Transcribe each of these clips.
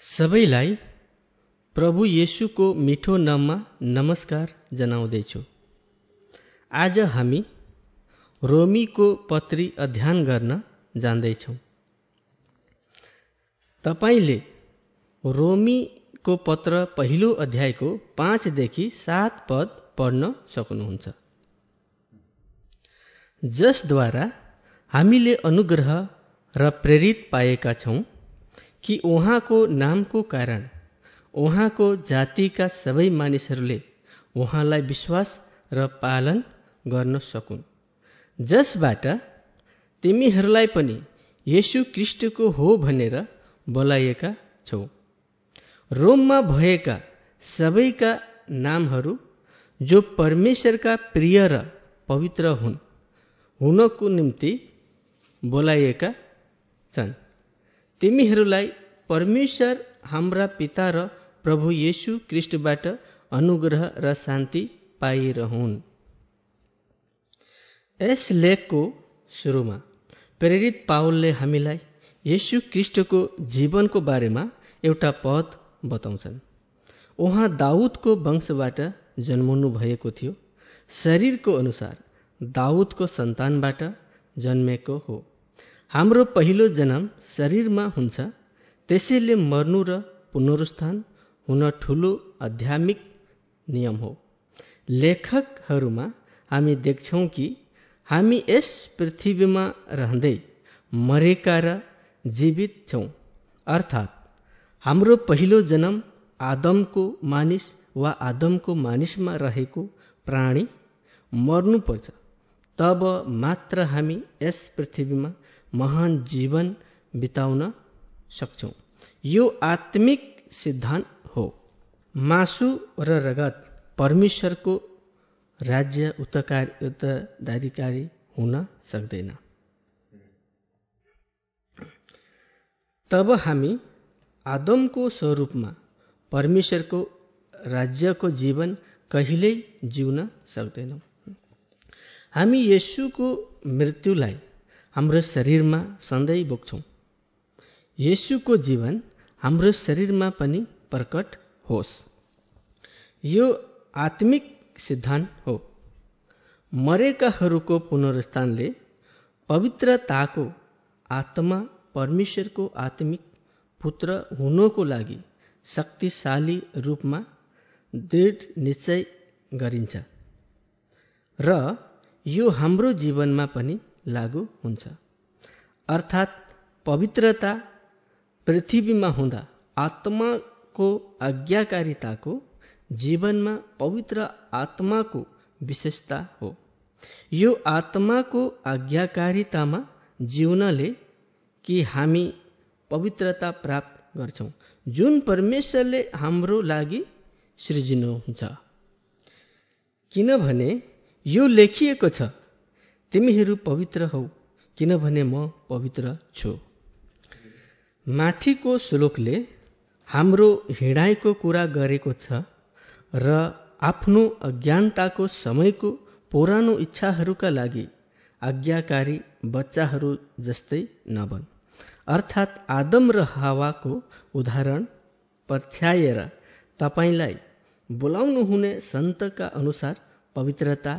सबैलाई प्रभु येशूको मिठो नाममा नमस्कार जनाउँदैछु। आज हामी रोमीको पत्री अध्ययन गर्न जाँदैछौँ। तपाईँले रोमीको पत्र पहिलो अध्यायको पाँचदेखि सात पद पढ्न सक्नुहुन्छ। जसद्वारा हामीले अनुग्रह र प्रेरित पाएका छौँ। कि उहाँको नामको कारण उहाँको जातिका सबै मानिसहरूले उहाँलाई विश्वास र पालन गर्न सकुन्। जसबाट तिमीहरूलाई पनि येशू क्रिस्टको हो भनेर बोलाइएका छौ। रोममा भएका सबैका नामहरू जो परमेश्वरका प्रिय र पवित्र हुन् हुनको निम्ति बोलाइएका छन्। तिमीहरूलाई परमेश्वर हाम्रा पिता र प्रभु येशू क्रिस्टबाट अनुग्रह र शान्ति पाइरहन्। यस लेखको सुरुमा प्रेरित पावलले हामीलाई येशू क्रिस्टको जीवनको बारेमा एउटा पद बताउँछन्। उहाँ दाउदको वंशबाट जन्मनु भएको थियो। शरीरको अनुसार दाउदको सन्तानबाट जन्मेको हो। हाम्रो पहिलो जन्म शरीरमा हुन्छ। त्यसैले मर्नु र पुनरुत्थान हुन ठुलो आध्यात्मिक नियम हो। लेखकहरूमा हामी देख्छौँ कि हामी यस पृथ्वीमा रहँदै मरेका र जीवित छौँ। अर्थात् हाम्रो पहिलो जन्म आदमको मानिस वा आदमको मानिसमा रहेको प्राणी मर्नुपर्छ। तब मात्र हामी यस पृथ्वीमा महान जीवन बिताउन सक्छौँ। यो आत्मिक सिद्धान्त हो। मासु र रगत परमेश्वरको राज्य उत्तरदारीकारी हुन सक्दैन। तब हामी आदमको स्वरूपमा परमेश्वरको राज्यको जीवन कहिल्यै जिउन सक्दैनौँ। हामी यसुको मृत्युलाई हाम्रो शरीरमा सधैँ बोक्छौँ यसुको जीवन हाम्रो शरीरमा पनि प्रकट होस्। यो आत्मिक सिद्धान्त हो। मरेकाहरूको पुनरुत्थानले पवित्रताको आत्मा परमेश्वरको आत्मिक पुत्र हुनको लागि शक्तिशाली रूपमा दृढ निश्चय गरिन्छ। र यो हाम्रो जीवनमा पनि लागु हुन्छ। अर्थात् पवित्रता पृथ्वीमा हुँदा आत्माको आज्ञाकारिताको जीवनमा पवित्र आत्माको विशेषता हो। यो आत्माको आज्ञाकारितामा जिउनले कि हामी पवित्रता प्राप्त गर्छौँ। जुन परमेश्वरले हाम्रो लागि सृजिनुहुन्छ। किनभने यो लेखिएको छ तिमीहरू पवित्र हौ किनभने म पवित्र छु। माथिको श्लोकले हाम्रो हिँडाइको कुरा गरेको छ र आफ्नो अज्ञानताको समयको पुरानो इच्छाहरूका लागि आज्ञाकारी बच्चाहरू जस्तै नबन। अर्थात् आदम र हावाको उदाहरण पछ्याएर तपाईँलाई बोलाउनु हुने सन्तका अनुसार पवित्रता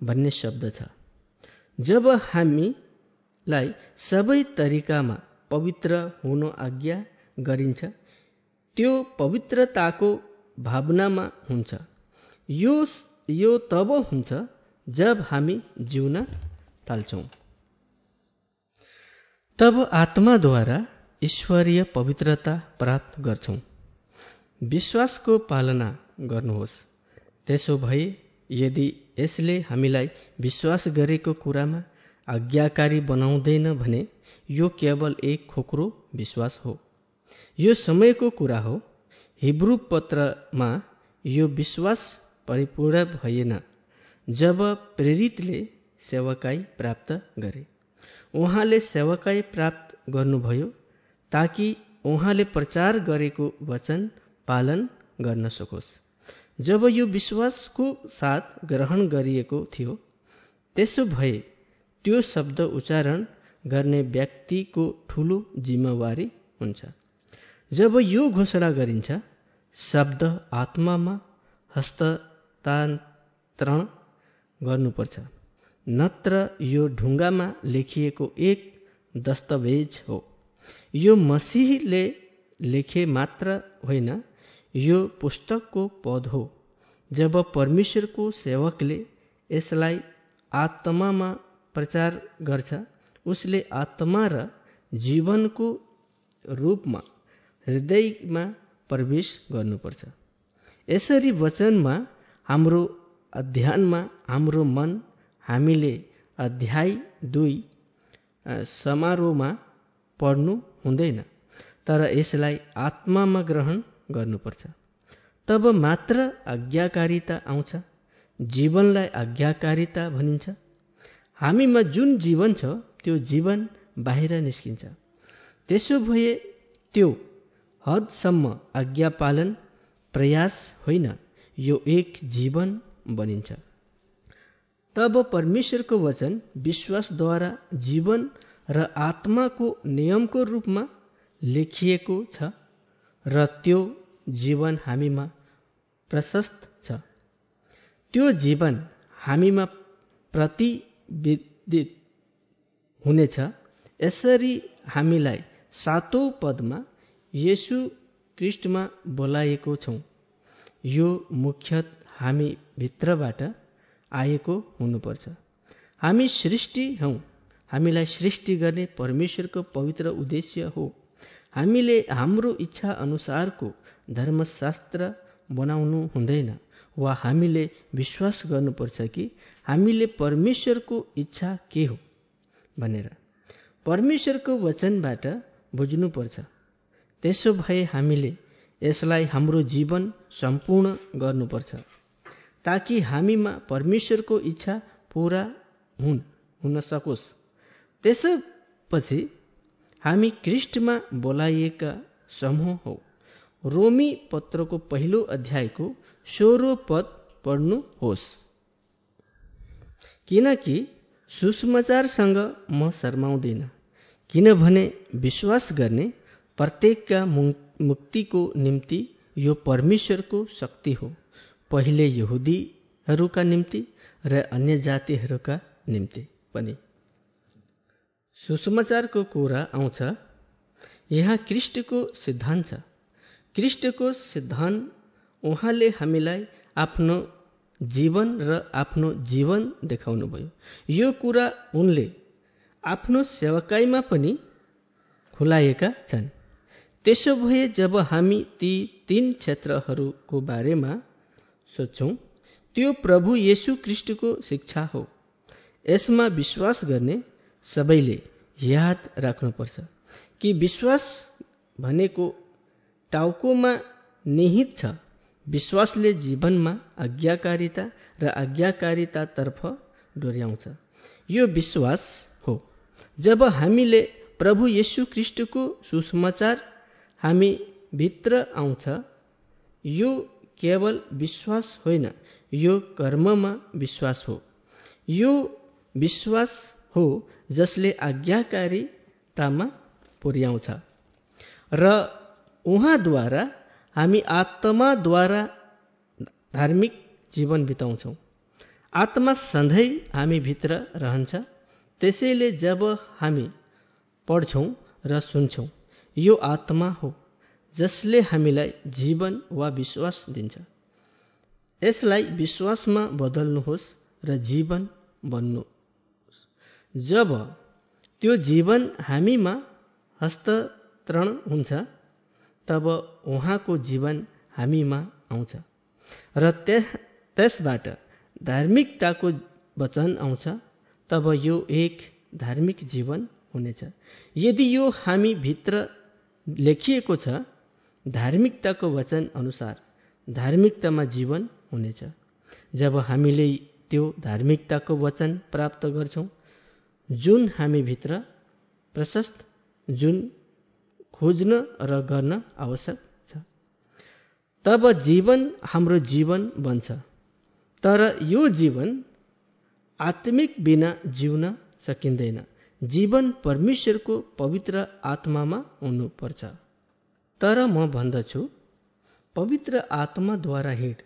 भन्ने शब्द छ। जब हामीलाई सबै तरिकामा पवित्र हुन आज्ञा गरिन्छ त्यो पवित्रताको भावनामा हुन्छ। यो यो तब हुन्छ जब हामी जिउन थाल्छौँ। तब आत्माद्वारा ईश्वरीय पवित्रता प्राप्त गर्छौँ। विश्वासको पालना गर्नुहोस्। त्यसो भए यदि यसले हामीलाई विश्वास गरेको कुरामा आज्ञाकारी बनाउँदैन भने यो केवल एक खोक्रो विश्वास हो। यो समयको कुरा हो। हिब्रू पत्रमा यो विश्वास परिपूर्ण भएन जब प्रेरितले सेवकाई प्राप्त गरे। उहाँले सेवकाई प्राप्त गर्नुभयो ताकि उहाँले प्रचार गरेको वचन पालन गर्न सकोस्। जब यो विश्वासको साथ ग्रहण गरिएको थियो त्यसो भए त्यो शब्द उच्चारण गर्ने व्यक्तिको ठुलो जिम्मेवारी हुन्छ। जब यो घोषणा गरिन्छ शब्द आत्मामा हस्तान्तरण गर्नुपर्छ नत्र यो ढुङ्गामा लेखिएको एक दस्तावेज हो। यो मसिहले लेखे मात्र होइन यो पुस्तकको पद हो। जब परमेश्वरको सेवकले यसलाई आत्मामा प्रचार गर्छ उसले आत्मा र जीवनको रूपमा हृदयमा प्रवेश गर्नुपर्छ। यसरी वचनमा हाम्रो अध्ययनमा हाम्रो मन हामीले अध्याय दुई समारोहमा पढ्नु हुँदैन। तर यसलाई आत्मामा ग्रहण गर्नुपर्छ। तब मात्र आज्ञाकारिता आउँछ। जीवनलाई आज्ञाकारिता भनिन्छ। हामीमा जुन जीवन छ त्यो जीवन बाहिर निस्किन्छ। त्यसो भए त्यो हदसम्म आज्ञा पालन प्रयास होइन यो एक जीवन बनिन्छ। तब परमेश्वरको वचन विश्वासद्वारा जीवन र आत्माको नियमको रूपमा लेखिएको छ र त्यो जीवन हामीमा प्रशस्त छ। त्यो जीवन हामीमा प्रतिविदित हुनेछ। यसरी हामीलाई सातौँ पदमा येसु क्रिस्टमा बोलाएको छौँ। यो मुख्य हामी भित्रबाट आएको हुनुपर्छ। हामी सृष्टि हौँ। हामीलाई सृष्टि गर्ने परमेश्वरको पवित्र उद्देश्य हो। हामीले हाम्रो इच्छा अनुसारको धर्मशास्त्र बनाउनु हुँदैन वा हामीले विश्वास गर्नुपर्छ कि हामीले परमेश्वरको इच्छा के हो भनेर। परमेश्वरको वचनबाट बुझ्नुपर्छ। त्यसो भए हामीले यसलाई हाम्रो जीवन सम्पूर्ण गर्नुपर्छ ताकि हामीमा परमेश्वरको इच्छा पुरा हुन् हुन सकोस्। त्यसपछि हामी क्रिस्टमा बोलाइएका समूह हौ। रोमी पत्रको पहिलो अध्यायको सोह्रो पद पढ्नुहोस्। किनकि सुसमाचारसँग म शर्माउँदिन किनभने विश्वास गर्ने प्रत्येकका मुक्तिको निम्ति यो परमेश्वरको शक्ति हो पहिले यहुदीहरूका निम्ति र अन्य जातिहरूका निम्ति पनि। सुसमाचारको कुरा आउँछ। यहाँ कृष्णको सिद्धान्त छ। कृष्णको सिद्धान्त उहाँले हामीलाई आफ्नो जीवन र आफ्नो जीवन देखाउनुभयो। यो कुरा उनले आफ्नो सेवकाईमा पनि खुलाएका छन्। त्यसो भए जब हामी ती तीन क्षेत्रहरूको बारेमा सोध्छौँ त्यो प्रभु येसु क्रिस्टको शिक्षा हो। यसमा विश्वास गर्ने सबैले याद राख्नुपर्छ। कि विश्वास भनेको टाउकोमा निहित छ। विश्वासले जीवनमा आज्ञाकारिता र आज्ञाकारितातर्फ डोर्याउँछ। यो विश्वास हो। जब हामीले प्रभु येसु क्रिस्टको सुसमाचार हामी भित्र आउँछ यो केवल विश्वास होइन यो कर्ममा विश्वास हो। यो विश्वास हो जसले आज्ञाकारितामा पुर्याउँछ। र उहाँद्वारा हामी आत्माद्वारा धार्मिक जीवन बिताउँछौँ। आत्मा सधैँ हामीभित्र रहन्छ त्यसैले जब हामी पढ्छौँ र सुन्छौँ यो आत्मा हो जसले हामीलाई जीवन वा विश्वास दिन्छ। यसलाई विश्वासमा बदल्नुहोस् र जीवन बन्नु। जब त्यो जीवन हामीमा हस्तान्तरण हुन्छ तब उहाँको जीवन हामीमा आउँछ। र त्यसबाट धार्मिकताको वचन आउँछ तब यो एक धार्मिक जीवन हुनेछ। यदि यो हामी भित्र लेखिएको छ धार्मिकताको वचन अनुसार धार्मिकतामा जीवन हुनेछ। जब हामीले त्यो धार्मिकताको वचन प्राप्त गर्छौँ जुन हामीभित्र प्रशस्त जुन खोज्न र गर्न आवश्यक छ। तब जीवन हाम्रो जीवन बन्छ। तर यो जीवन आत्मिक बिना जिउन सकिँदैन। जीवन परमेश्वरको पवित्र आत्मामा हुनुपर्छ। तर म भन्दछु पवित्र आत्माद्वारा हिँड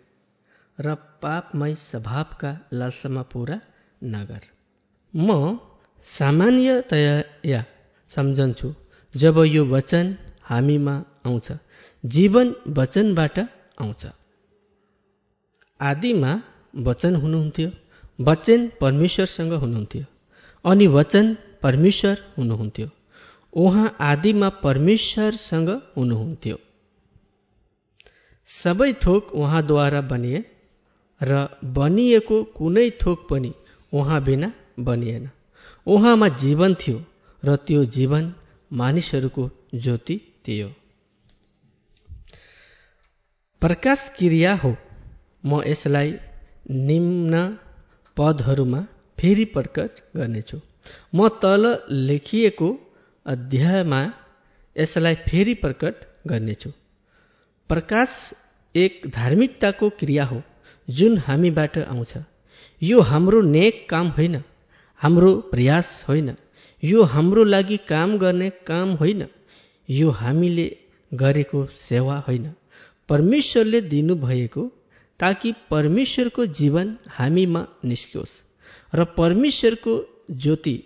र पापमय स्वभावका लालसामा पुरा नगर। म सामान्यतया सम्झन्छु जब यो वचन हामीमा आउँछ जीवन वचनबाट आउँछ। आदिमा वचन हुनुहुन्थ्यो वचन परमेश्वरसँग हुनुहुन्थ्यो अनि वचन परमेश्वर हुनुहुन्थ्यो। उहाँ आदिमा परमेश्वरसँग हुनुहुन्थ्यो। सबै थोक उहाँद्वारा बनिए र बनिएको कुनै थोक पनि उहाँ बिना बनिएन। उहाँमा जीवन थियो र त्यो जीवन मानिसहरूको ज्योति थियो। प्रकाश क्रिया हो। म यसलाई निम्न पदहरूमा फेरि प्रकट गर्नेछु। म तल लेखिएको अध्यायमा यसलाई फेरि प्रकट गर्नेछु। प्रकाश एक धार्मिकताको क्रिया हो जुन हामीबाट आउँछ। यो हाम्रो नेक काम होइन। हाम्रो प्रयास होइन। यो हाम्रो लागि काम गर्ने काम होइन। यो हामीले गरेको सेवा होइन। परमेश्वरले दिनुभएको ताकि परमेश्वरको जीवन हामीमा निस्कियोस् र परमेश्वरको ज्योति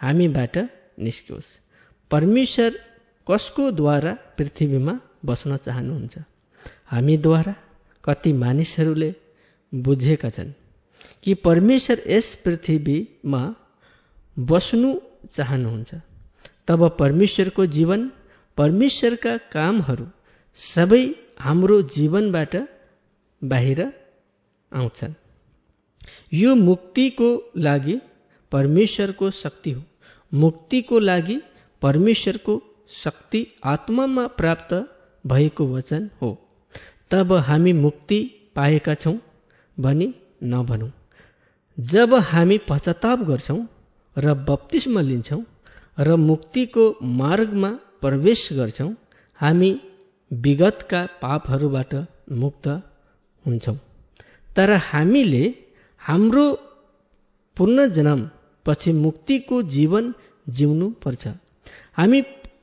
हामीबाट निस्कियोस्। परमेश्वर कसको द्वारा पृथ्वीमा बस्न चाहनुहुन्छ? हामीद्वारा कति मानिसहरूले बुझेका छन्? कि परमेश्वर यस पृथ्वीमा बस्नु चाहनुहुन्छ। तब परमेश्वरको जीवन परमेश्वरका कामहरू सबै हाम्रो जीवनबाट बाहिर आउँछन्। यो मुक्तिको लागि परमेश्वरको शक्ति हो। मुक्तिको लागि परमेश्वरको शक्ति आत्मामा प्राप्त भएको वचन हो। तब हामी मुक्ति पाएका छौँ भनी नभनौँ। जब हामी पश्चाताप गर्छौँ र बत्तिसमा लिन्छौँ र मुक्तिको मार्गमा प्रवेश गर्छौँ हामी विगतका पापहरूबाट मुक्त हुन्छौँ। तर हामीले हाम्रो पुनर्जन्म पछि मुक्तिको जीवन जिउनु पर्छ। हामी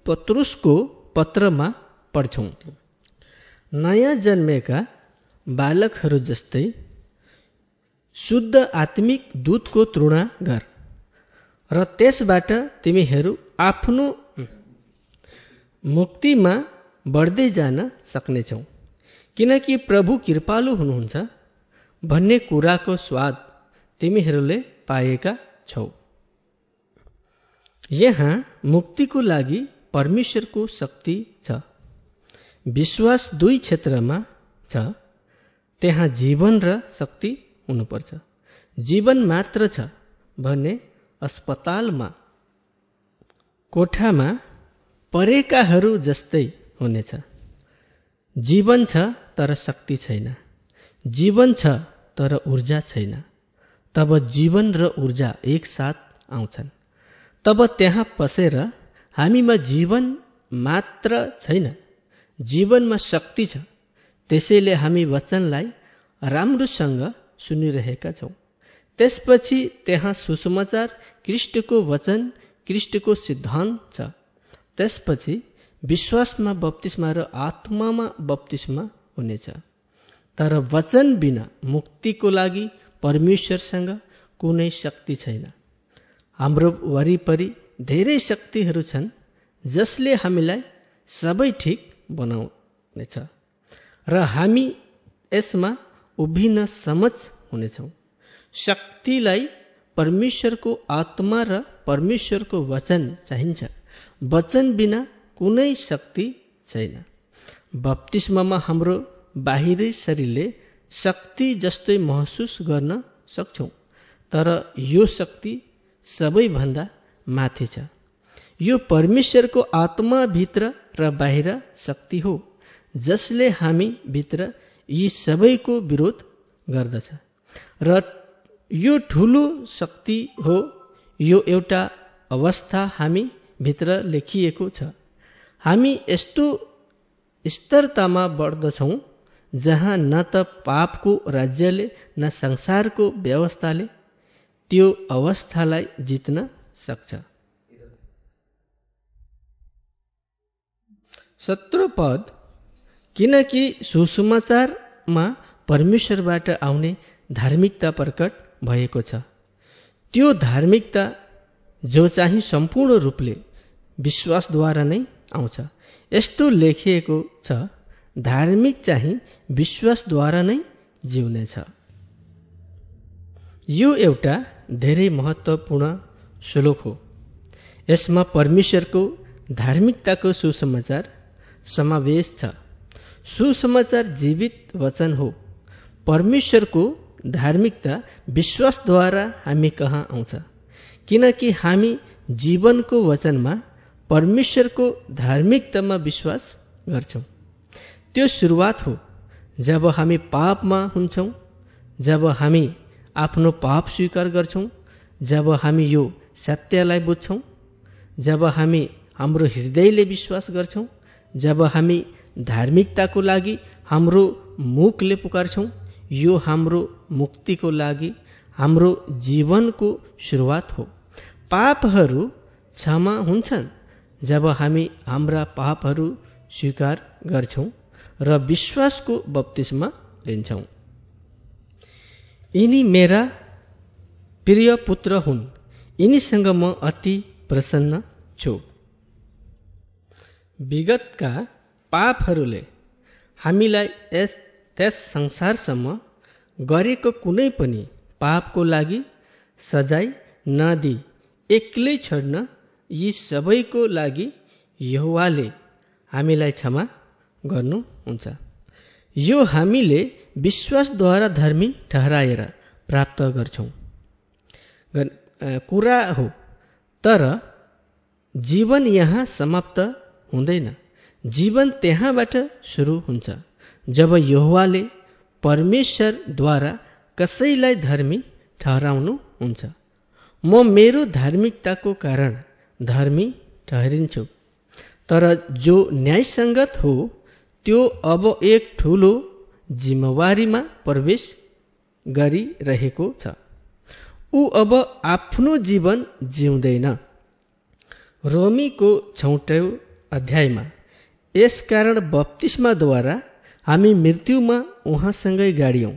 पत्रुसको पत्रमा पढ्छौँ। नयाँ जन्मेका बालकहरू जस्तै शुद्ध आत्मिक दुधको तृणा गर। र त्यसबाट तिमीहरू आफ्नो मुक्तिमा बढ्दै जान सक्नेछौ। किनकि प्रभु कृपालु हुनुहुन्छ भन्ने कुराको स्वाद तिमीहरूले पाएका छौ। यहाँ मुक्तिको लागि परमेश्वरको शक्ति छ। विश्वास दुई क्षेत्रमा छ। त्यहाँ जीवन र शक्ति हुनुपर्छ। जीवन मात्र छ भने अस्पतालमा कोठामा परेकाहरू जस्तै हुनेछ। जीवन छ तर शक्ति छैन। जीवन छ तर ऊर्जा छैन। तब जीवन र ऊर्जा एकसाथ आउँछन्। तब त्यहाँ पसेर हामीमा जीवन मात्र छैन। जीवनमा शक्ति छ। त्यसैले हामी वचनलाई राम्रोसँग सुनिरहेका छौँ। त्यसपछि त्यहाँ सुसमाचार कृष्णको वचन कृष्णको सिद्धान्त छ। त्यसपछि विश्वासमा बत्तिसमा र आत्मामा बत्तिसमा हुनेछ। तर वचन बिना मुक्तिको लागि परमेश्वरसँग कुनै शक्ति छैन। हाम्रो वरिपरि धेरै शक्तिहरू छन् जसले हामीलाई सबै ठिक बनाउनेछ। र हामी यसमा उभिन समझ हुनेछौँ। शक्तिलाई परमेश्वरको आत्मा र परमेश्वरको वचन चाहिन्छ। वचन बिना कुनै शक्ति छैन। बप्तिस्ममा हाम्रो बाहिरी शरीरले शक्ति जस्तै महसुस गर्न सक्छौँ तर यो शक्ति सबैभन्दा माथि छ। यो परमेश्वरको आत्माभित्र र बाहिर शक्ति हो जसले हामी भित्र यी सबैको विरोध गर्दछ। र यो ठुलो शक्ति हो यो एउटा अवस्था हामी भित्र लेखिएको छ। हामी यस्तो स्तरतामा बढ्दछौँ जहाँ न त पापको राज्यले न संसारको व्यवस्थाले त्यो अवस्थालाई जित्न सक्छ। सत्र पद किनकि सुसमाचारमा परमेश्वरबाट आउने धार्मिकता प्रकट भएको छ। त्यो धार्मिकता जो चाहिँ सम्पूर्ण रूपले विश्वासद्वारा नै आउँछ। यस्तो लेखिएको छ धार्मिक चाहिँ विश्वासद्वारा नै जिउनेछ। यो एउटा धेरै महत्त्वपूर्ण श्लोक हो। यसमा परमेश्वरको धार्मिकताको सुसमाचार समावेश छ। सुसमाचार जीवित वचन हो। परमेश्वरको धार्मिकता विश्वासद्वारा हामी कहाँ आउँछ? किनकि हामी जीवनको वचनमा परमेश्वरको धार्मिकतामा विश्वास गर्छौँ। त्यो सुरुवात हो जब हामी पापमा हुन्छौँ जब हामी आफ्नो पाप स्वीकार गर्छौँ जब हामी यो सत्यलाई बुझ्छौँ जब हामी हाम्रो हृदयले विश्वास गर्छौँ जब हामी धार्मिकताको लागि हाम्रो मुखले पुकार्छौँ। यो हाम्रो मुक्तिको लागि हाम्रो जीवनको सुरुवात हो। पापहरू क्षमा हुन्छन् जब हामी हाम्रा पापहरू स्वीकार गर्छौँ र विश्वासको बत्तिसमा लिन्छौँ। यिनी मेरा प्रिय पुत्र हुन्। यिनीसँग म अति प्रसन्न छु। विगतका पापहरूले हामीलाई यस त्यस संसारसम्म गरेको कुनै पनि पापको लागि सजाय नदी एक्लै छोड्न यी सबैको लागि यहुवाले हामीलाई क्षमा गर्नुहुन्छ। यो हामीले विश्वासद्वारा धर्मी ठहराएर प्राप्त गर्छौँ। कुरा हो तर जीवन यहाँ समाप्त हुँदैन। जीवन त्यहाँबाट सुरु हुन्छ। जब यहुवाले परमेश्वरद्वारा कसैलाई धर्मी ठहराउनु हुन्छ। म मेरो धार्मिकताको कारण धर्मी ठहरिन्छु। तर जो न्यायसङ्गत हो त्यो अब एक ठुलो जिम्मेवारीमा प्रवेश गरिरहेको छ। ऊ अब आफ्नो जीवन जिउँदैन। रोमीको छौटौँ अध्यायमा यसकारण बत्तिस्माद्वारा हामी मृत्युमा उहाँसँगै गाडियौँ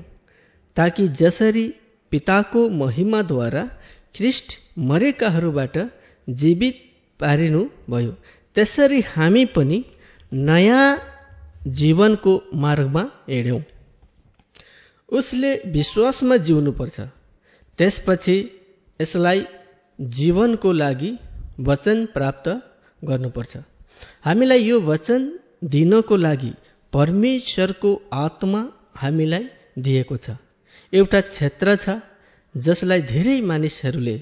ताकि जसरी पिताको महिमाद्वारा ख्रिस्ट मरेकाहरूबाट जीवित पारिनु भयो त्यसरी हामी पनि नयाँ जीवनको मार्गमा हिँड्यौँ। उसले विश्वासमा जिउनुपर्छ। त्यसपछि यसलाई जीवनको लागि वचन प्राप्त गर्नुपर्छ। हामीलाई यो वचन दिनको लागि परमेश्वरको आत्मा हामीलाई दिएको छ। एउटा क्षेत्र छ जसलाई धेरै मानिसहरूले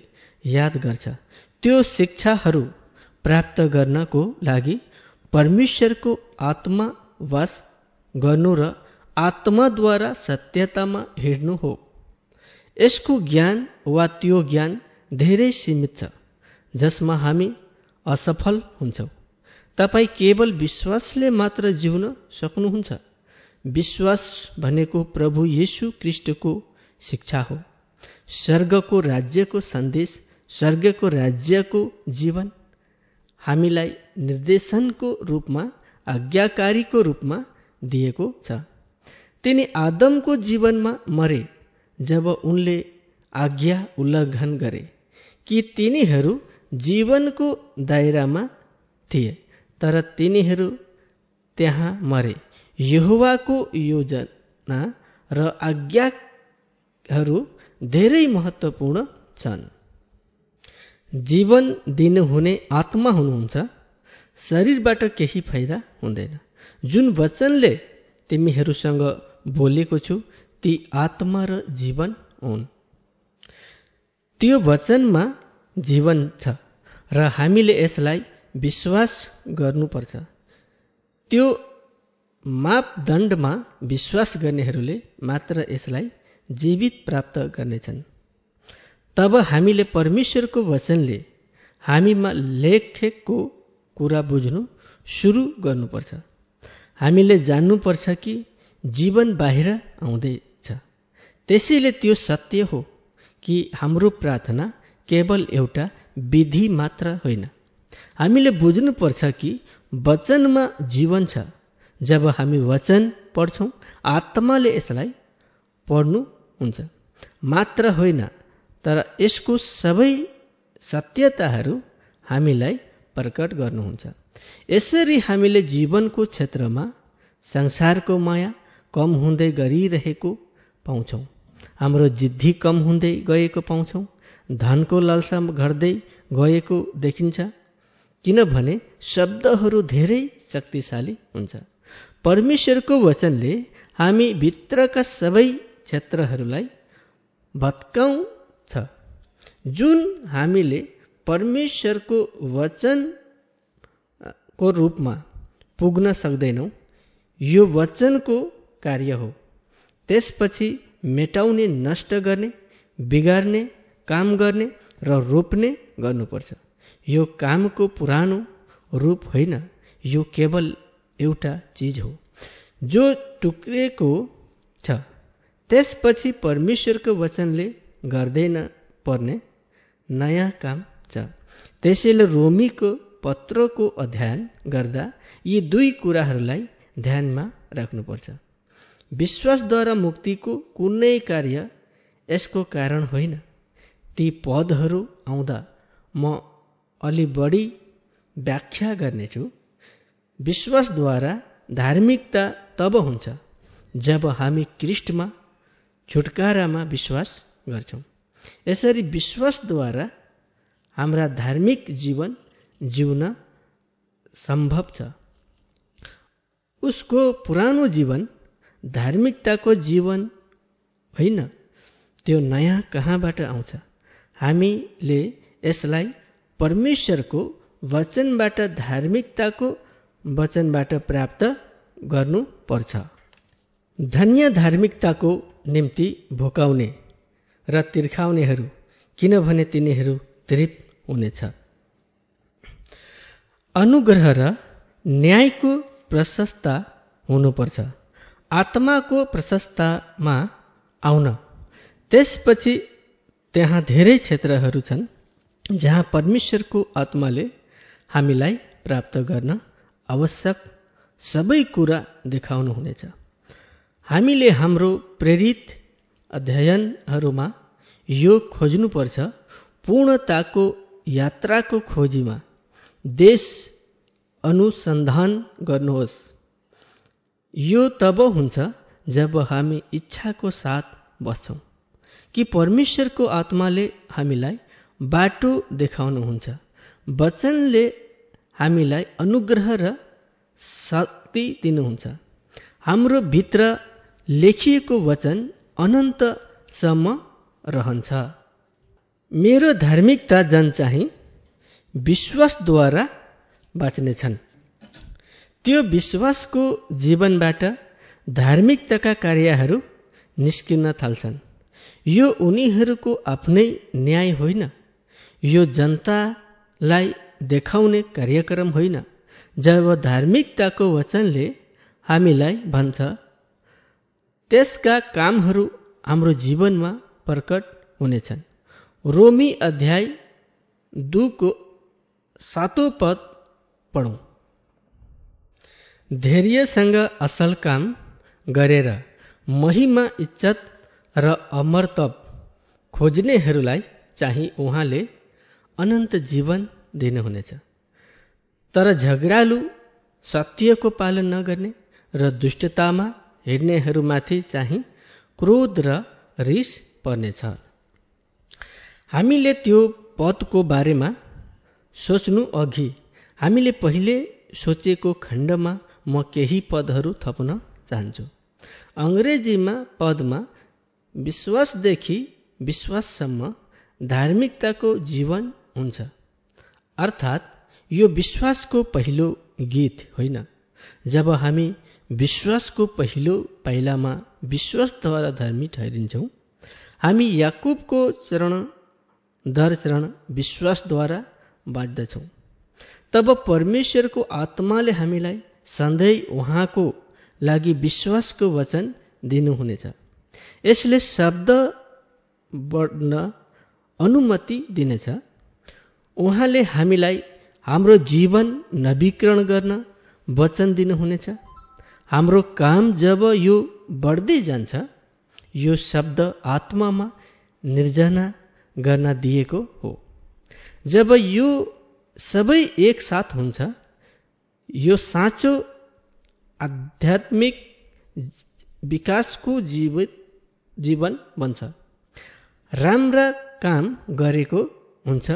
याद गर्छ। त्यो शिक्षाहरू प्राप्त गर्नको लागि परमेश्वरको आत्मा वास गर्नु र आत्माद्वारा सत्यतामा हिँड्नु हो। यसको ज्ञान वा त्यो ज्ञान धेरै सीमित छ जसमा हामी असफल हुन्छौँ। तपाईँ केवल विश्वासले मात्र जिउन सक्नुहुन्छ। विश्वास भनेको प्रभु येशु क्रिस्टको शिक्षा हो। स्वर्गको राज्यको सन्देश स्वर्गको राज्यको जीवन हामीलाई निर्देशनको रूपमा आज्ञाकारीको रूपमा दिएको छ। तिनी आदमको जीवनमा मरे जब उनले आज्ञा उल्लङ्घन गरे कि तिनीहरू जीवनको दायरामा थिए। तर तिनीहरू त्यहाँ मरे। यहुवाको योजना र आज्ञाहरू धेरै महत्त्वपूर्ण छन्। जीवन दिनुहुने आत्मा हुनुहुन्छ शरीरबाट केही फाइदा हुँदैन। जुन वचनले तिमीहरूसँग बोलेको छु ती आत्मा र जीवन हुन्। त्यो वचनमा जीवन छ र हामीले यसलाई विश्वास गर्नुपर्छ। त्यो मापदण्डमा विश्वास गर्नेहरूले मात्र यसलाई जीवित प्राप्त गर्नेछन्। तब हामीले परमेश्वरको वचनले हामीमा लेखेको कुरा बुझ्नु सुरु गर्नुपर्छ। हामीले जान्नुपर्छ कि जीवन बाहिर आउँदैछ। त्यसैले त्यो सत्य हो कि हाम्रो प्रार्थना केवल एउटा विधि मात्र होइन। हामीले बुझ्नुपर्छ कि वचनमा जीवन छ। जब हामी वचन पढ्छौँ आत्माले यसलाई पढ्नु हुन्छ मात्र होइन तर यसको सबै सत्यताहरू हामीलाई प्रकट गर्नुहुन्छ। यसरी हामीले जीवनको क्षेत्रमा संसारको माया कम हुँदै गरिरहेको पाउँछौँ। हाम्रो जिद्दी कम हुँदै गएको पाउँछौँ। धनको लालसा घट्दै गएको देखिन्छ। किनभने शब्दहरू धेरै शक्तिशाली हुन्छ। परमेश्वरको वचनले हामी भित्रका सबै क्षेत्रहरूलाई भत्काउँछ जुन हामीले परमेश्वरको वचनको रूपमा पुग्न सक्दैनौँ यो वचनको कार्य हो। त्यसपछि मेटाउने नष्ट गर्ने बिगार्ने काम गर्ने र रोप्ने गर्नुपर्छ। यो कामको पुरानो रूप होइन यो केवल एउटा चिज हो। जो टुक्रिएको छ त्यसपछि परमेश्वरको वचनले गर्दैन पर्ने नयाँ काम छ। त्यसैले रोमीको पत्रको अध्ययन गर्दा यी दुई कुराहरूलाई ध्यानमा राख्नुपर्छ। विश्वासद्वारा मुक्तिको कुनै कार्य यसको कारण होइन। ती पदहरू आउँदा म अलि बढी व्याख्या गर्नेछु। विश्वासद्वारा धार्मिकता तब हुन्छ जब हामी क्रिस्टमा छुटकारामा विश्वास गर्छौँ। यसरी विश्वासद्वारा हाम्रा धार्मिक जीवन जिउन सम्भव छ। उसको पुरानो जीवन धार्मिकताको जीवन होइन त्यो नयाँ कहाँबाट आउँछ? हामीले यसलाई परमेश्वरको वचनबाट धार्मिकताको वचनबाट प्राप्त गर्नुपर्छ। धन्य धार्मिकताको निम्ति भोकाउने र तिर्खाउनेहरू किनभने तिनीहरू तृप्त हुनेछ। अनुग्रह र न्यायको प्रशस्ता हुनुपर्छ। आत्माको प्रशस्तामा आउन। त्यसपछि त्यहाँ धेरै क्षेत्रहरू छन्। जहाँ परमेश्वरको आत्माले हामीलाई प्राप्त गर्न आवश्यक सबै कुरा देखाउनुहुनेछ। हामीले हाम्रो प्रेरित अध्ययनहरूमा यो खोज्नुपर्छ पूर्णताको यात्राको खोजीमा देश अनुसन्धान गर्नुहोस्। यो तब हुन्छ जब हामी इच्छाको साथ बस्छौँ कि परमेश्वरको आत्माले हामीलाई बाटो देखाउनुहुन्छ। वचनले हामीलाई अनुग्रह र शक्ति दिनुहुन्छ। हाम्रो भित्र लेखिएको वचन अनन्तसम्म रहन्छ। मेरो धार्मिकता जन चाहिँ विश्वासद्वारा बाँच्नेछन्। त्यो विश्वासको जीवनबाट धार्मिकताका कार्यहरू निस्किन थाल्छन्। यो उनीहरूको आफ्नै न्याय होइन। यो जनतालाई देखाउने कार्यक्रम होइन। जब धार्मिकताको वचनले हामीलाई भन्छ त्यसका कामहरू हाम्रो जीवनमा प्रकट हुनेछन्। रोमी अध्याय दुको सातौँ पद पढौँ। धैर्यसँग असल काम गरेर महिमा इज्जत र अमरतब खोज्नेहरूलाई चाहिँ उहाँले अनन्त जीवन दिनुहुनेछ। तर झगडालु सत्यको पालन नगर्ने र दुष्टतामा हिँड्नेहरूमाथि चाहिँ क्रोध र रिस पर्नेछ। हामीले त्यो पदको बारेमा सोच्नु अघि हामीले पहिले सोचेको खण्डमा म केही पदहरू थप्न चाहन्छु। अङ्ग्रेजीमा पदमा विश्वासदेखि विश्वाससम्म धार्मिकताको जीवन हुन्छ। अर्थात् यो विश्वासको पहिलो गीत होइन। जब हामी विश्वासको पहिलो पाइलामा विश्वासद्वारा धर्मी ठहरिन्छौँ हामी याकुबको चरण दर चरण विश्वासद्वारा बाँच्दछौँ तब परमेश्वरको आत्माले हामीलाई सधैँ उहाँको लागि विश्वासको वचन दिनुहुनेछ। यसले शब्द बढ्न अनुमति दिनेछ। उहाँले हामीलाई हाम्रो जीवन नवीकरण गर्न वचन दिनुहुनेछ। हाम्रो काम जब यो बढ्दै जान्छ यो शब्द आत्मामा निर्जना गर्न दिएको हो। जब यो सबै एकसाथ हुन्छ यो साँचो आध्यात्मिक विकासको जीवित जीवन बन्छ। राम्रा काम गरेको हुन्छ।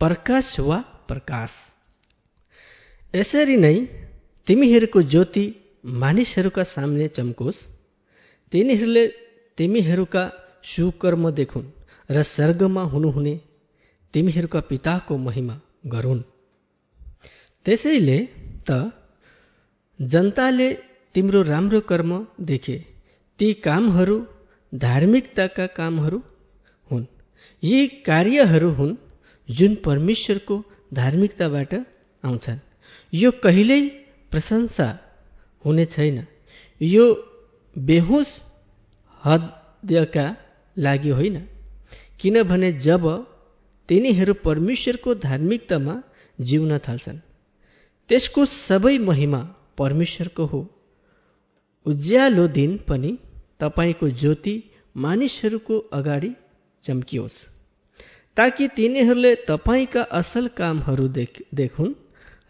प्रकाश वा प्रकाश। यसरी नै तिमीहरूको ज्योति मानिसहरूका सामने चम्कोस्। तिनीहरूले तिमीहरूका सुकर्म देखुन् र स्वर्गमा हुनुहुने तिमीहरूका पिताको महिमा गरून्। त्यसैले त जनताले तिम्रो राम्रो कर्म देखे। ती कामहरू धार्मिकताका कामहरू हुन्। यी कार्यहरू हुन् जुन परमेश्वरको धार्मिकताबाट आउँछन्। यो कहिल्यै प्रशंसा हुने छैन। यो बेहोस हदका लागि होइन। किनभने जब तिनीहरू परमेश्वरको धार्मिकतामा जिउन थाल्छन् त्यसको सबै महिमा परमेश्वरको हो। उज्यालो दिन पनि तपाईँको ज्योति मानिसहरूको अगाडि चम्कियोस्। ताकि तिनीहरूले तपाईँका असल कामहरू देख देखुन्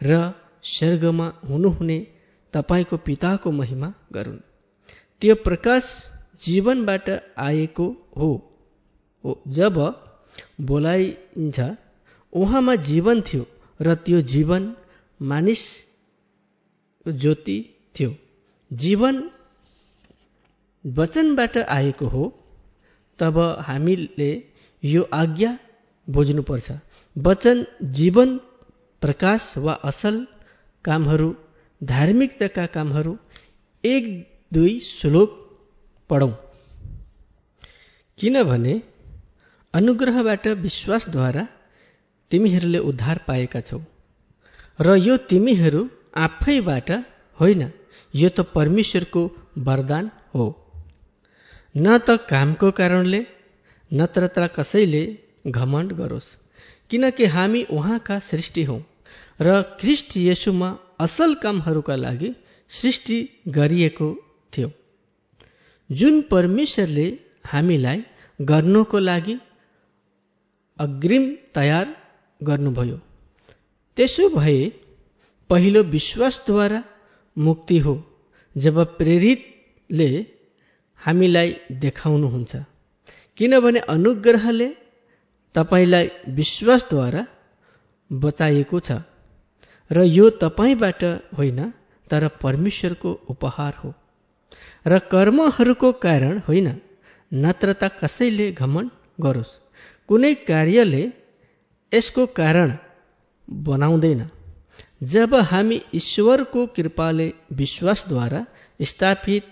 र स्वर्गमा हुनुहुने तपाईँको पिताको महिमा गरून्। त्यो प्रकाश जीवनबाट आएको हो। जब बोलाइन्छ उहाँमा जीवन थियो र त्यो जीवन मानिस ज्योति थियो। जीवन वचनबाट आएको हो। तब हामीले यो आज्ञा बुझ्नुपर्छ। वचन जीवन प्रकाश वा असल कामहरू धार्मिकताका कामहरू एक दुई श्लोक पढौँ। किनभने अनुग्रहबाट विश्वासद्वारा तिमीहरूले उद्धार पाएका छौ। र यो तिमीहरू आफैबाट होइन यो त परमेश्वरको वरदान हो। न त कामको कारणले नत्र कसैले घमण्ड गरोस्। किनकि हामी उहाँका सृष्टि हौ र ख्रिस्ट यसुमा असल कामहरूका लागि सृष्टि गरिएको थियो। जुन परमेश्वरले हामीलाई गर्नको लागि अग्रिम तयार गर्नुभयो त्यसो भए पहिलो विश्वासद्वारा मुक्ति हो जब प्रेरितले हामीलाई देखाउनुहुन्छ। किनभने अनुग्रहले तपाईँलाई विश्वासद्वारा बचाइएको छ। र यो तपाईँबाट होइन तर परमेश्वरको उपहार हो। र कर्महरूको कारण होइन नत्र त कसैले घमन गरोस्। कुनै कार्यले यसको कारण बनाउँदैन। जब हामी ईश्वरको कृपाले विश्वासद्वारा स्थापित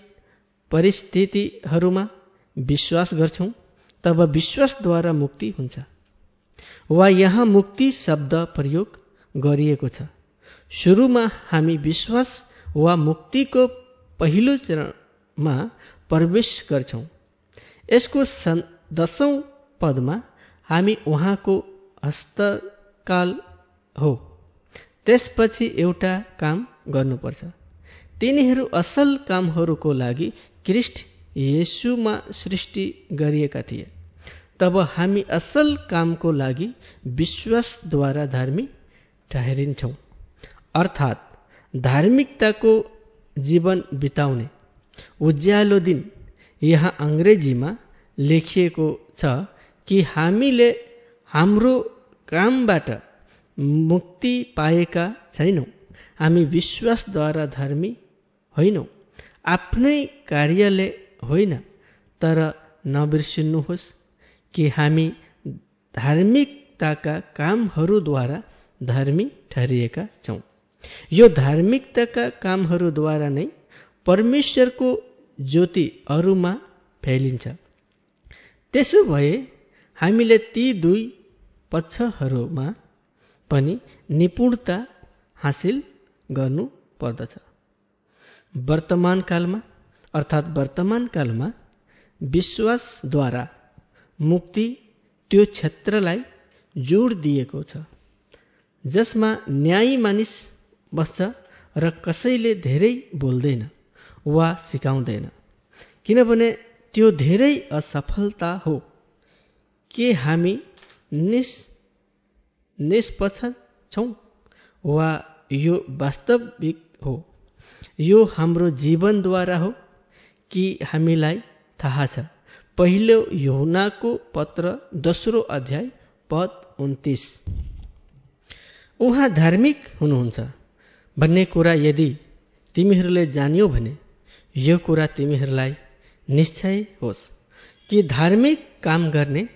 परिस्थितिहरूमा विश्वास गर्छौँ तब विश्वासद्वारा मुक्ति हुन्छ। वा यहाँ मुक्ति शब्द प्रयोग गरिएको छ। सुरुमा हामी विश्वास वा मुक्तिको पहिलो चरणमा प्रवेश गर्छौँ। यसको दसौँ पदमा हामी उहाँको हस्तकाल हो। त्यसपछि एउटा काम गर्नुपर्छ। तिनीहरू असल कामहरूको लागि क्रिस्ट येसुमा सृष्टि गरिएका थिए। तब हामी असल कामको लागि विश्वासद्वारा धार्मिक ठहरिन्छौँ। अर्थात् धार्मिकताको जीवन बिताउने उज्यालो दिन यहाँ अङ्ग्रेजीमा लेखिएको छ कि हामीले हाम्रो कामबाट मुक्ति पाएका छैनौँ। हामी विश्वासद्वारा धर्मी होइनौँ। आफ्नै कार्यले होइन? तर नबिर्सिनुहोस् कि हामी धार्मिकताका कामहरूद्वारा धर्मी ठहरिएका छौँ। यो धार्मिकताका कामहरूद्वारा नै परमेश्वरको ज्योति अरूमा फैलिन्छ। त्यसो भए हामीले ती दुई पक्षहरूमा पनि निपुणता हासिल गर्नु पर्दछ। वर्तमान कालमा अर्थात् वर्तमान कालमा विश्वासद्वारा मुक्ति त्यो क्षेत्रलाई जोड दिएको छ जसमा न्यायी मानिस बस्छ र कसैले धेरै बोल्दैन वा सिकाउँदैन। किनभने त्यो धेरै असफलता हो के हामी निस् निष्पक्ष छौँ वा यो वास्तविक हो यो हाम्रो जीवनद्वारा हो कि हामीलाई थाहा छ। पहिलो यहुनाको पत्र दोस्रो अध्याय पद उन्तिस। उहाँ धार्मिक हुनुहुन्छ। भन्ने कुरा यदि तिमीहरूले जान्यौ भने यो कुरा तिमीहरूलाई निश्चय होस् कि धार्मिक काम गर्ने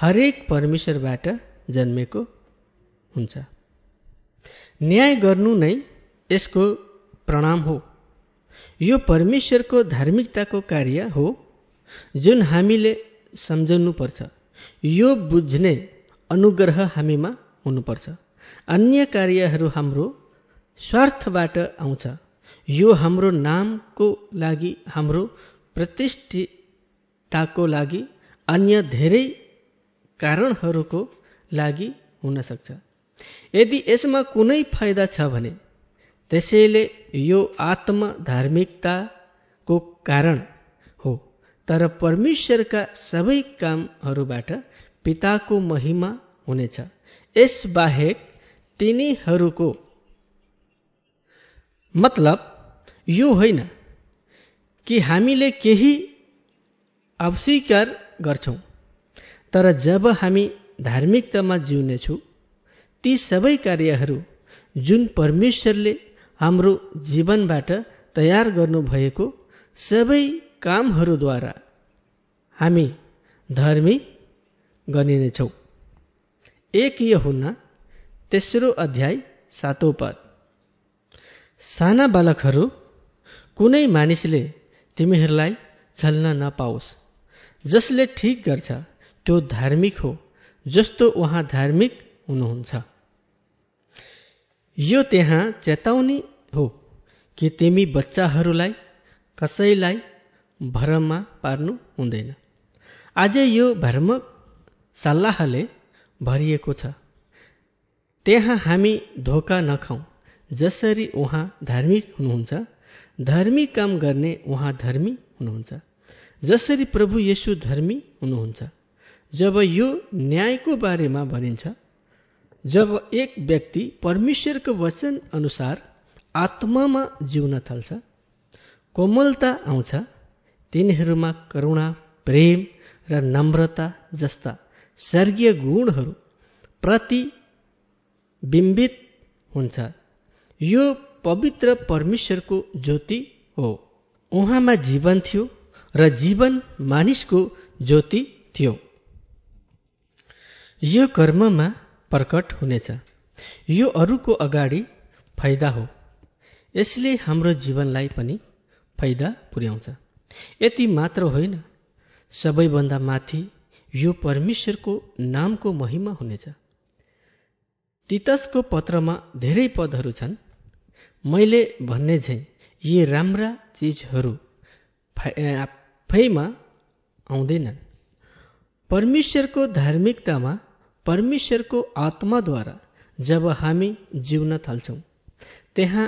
हरेक परमेश्वरबाट जन्मेको हुन्छ। न्याय गर्नु नै यसको प्रणाम हो। यो परमेश्वरको धार्मिकताको कार्य हो जुन हामीले सम्झाउनुपर्छ यो बुझ्ने अनुग्रह हामीमा हुनुपर्छ। अन्य कार्यहरू हाम्रो स्वार्थबाट आउँछ। यो हाम्रो नामको लागि हाम्रो प्रतिष्ठिताको लागि अन्य धेरै कारणहरूको लागि हुन सक्छ। यदि यसमा कुनै फाइदा छ भने त्यसैले यो आत्म धार्मिकताको कारण हो। तर परमेश्वरका सबै कामहरूबाट पिताको महिमा हुनेछ। यसबाहेक तिनीहरूको मतलब यो होइन कि हामीले केही अस्वीकार गर्छौँ। तर जब हामी धार्मिकतामा जिउनेछौँ ती सबै कार्यहरू जुन परमेश्वरले हाम्रो जीवनबाट तयार गर्नुभएको सबै कामहरूद्वारा हामी धर्मी गनिनेछौँ। एक यो हुन तेस्रो अध्याय सातौँ पद। साना बालकहरू कुनै मानिसले तिमीहरूलाई छल्न नपाओस्। जसले ठिक गर्छ त्यो धार्मिक हो जस्तो उहाँ धार्मिक हुनुहुन्छ। यो त्यहाँ चेतावनी हो कि तिमी बच्चाहरूलाई कसैलाई भरममा पार्नु हुँदैन। आज यो भ्रमक सल्लाहले भरिएको छ। त्यहाँ हामी धोका नखाउँ जसरी उहाँ धार्मिक हुनुहुन्छ धर्मी काम गर्ने उहाँ धर्मी हुनुहुन्छ। जसरी प्रभु येसु धर्मी हुनुहुन्छ जब यो न्यायको बारेमा भनिन्छ जब एक व्यक्ति परमेश्वरको वचन अनुसार आत्मामा जिउन थाल्छ कोमलता आउँछ तिनीहरूमा करुणा प्रेम र नम्रता जस्ता स्वर्गीय गुणहरू प्रतिबिम्बित हुन्छ। यो पवित्र परमेश्वरको ज्योति हो। उहाँमा जीवन थियो र जीवन मानिसको ज्योति थियो। यो कर्ममा प्रकट हुनेछ। यो अरूको अगाडि फाइदा हो। यसले हाम्रो जीवनलाई पनि फाइदा पुर्याउँछ। यति मात्र होइन सबैभन्दा माथि यो परमेश्वरको नामको महिमा हुनेछ। तितसको पत्रमा धेरै पदहरू छन्। मैले भन्ने झैँ यी राम्रा चिजहरू फैमा आउँदैनन्। परमेश्वरको धार्मिकतामा परमेश्वरको आत्माद्वारा जब हामी जिउन थाल्छौँ त्यहाँ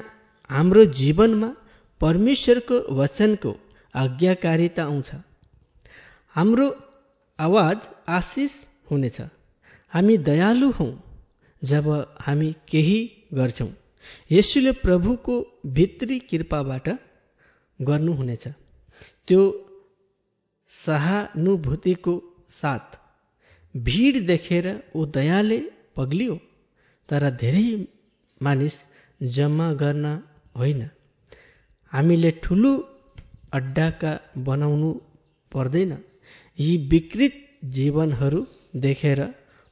हाम्रो जीवनमा परमेश्वरको वचनको आज्ञाकारिता आउँछ। हाम्रो आवाज आशिष हुनेछ। हामी दयालु हौँ जब हामी केही गर्छौँ। यसुले प्रभुको भित्री कृपाबाट गर्नुहुनेछ। त्यो सहानुभूतिको साथ भिड देखेर ऊ दयाले पग्लियो तर धेरै मानिस जम्मा गर्न होइन। हामीले ठुलो अड्डाका बनाउनु पर्दैन। यी विकृत जीवनहरू देखेर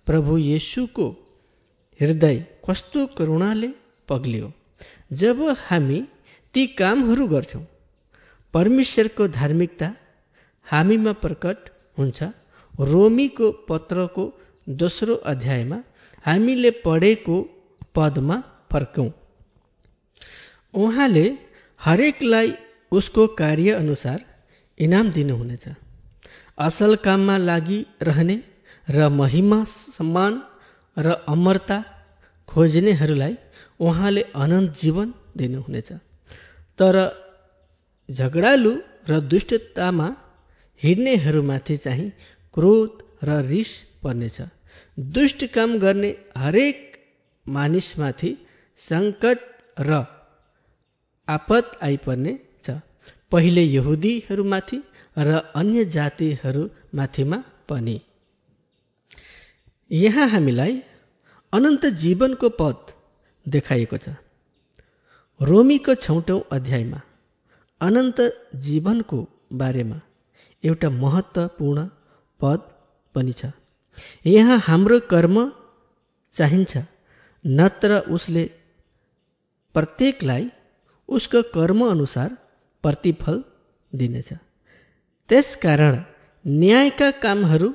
प्रभु येसुको हृदय कस्तो करुणाले पग्लियो। जब हामी ती कामहरू गर्छौँ परमेश्वरको धार्मिकता हामीमा प्रकट हुन्छ। रोमीको पत्रको दोस्रो अध्यायमा हामीले पढेको पदमा फर्कौँ। उहाँले हरेकलाई उसको कार्य अनुसार इनाम दिनुहुनेछ। असल काममा लागि रहने र महिमा सम्मान र अमरता खोज्नेहरूलाई उहाँले अनन्त जीवन दिनुहुनेछ। तर झगडालु र दुष्टतामा हिँड्नेहरूमाथि चाहिँ क्रोध र रिस पर्नेछ। दुष्ट काम गर्ने हरेक मानिसमाथि सङ्कट र आपत आइपर्ने छ। पहिले यहुदीहरूमाथि र अन्य जातिहरूमाथिमा पनि। यहाँ हामीलाई अनन्त जीवनको पद देखाइएको छ। रोमीको छैटौँ अध्यायमा अनन्त जीवनको बारेमा एउटा महत्त्वपूर्ण पद पनि छ। यहाँ हाम्रो कर्म चाहिन्छ नत्र उसले प्रत्येकलाई उसको कर्म अनुसार प्रतिफल दिनेछ। त्यसकारण न्यायका कामहरू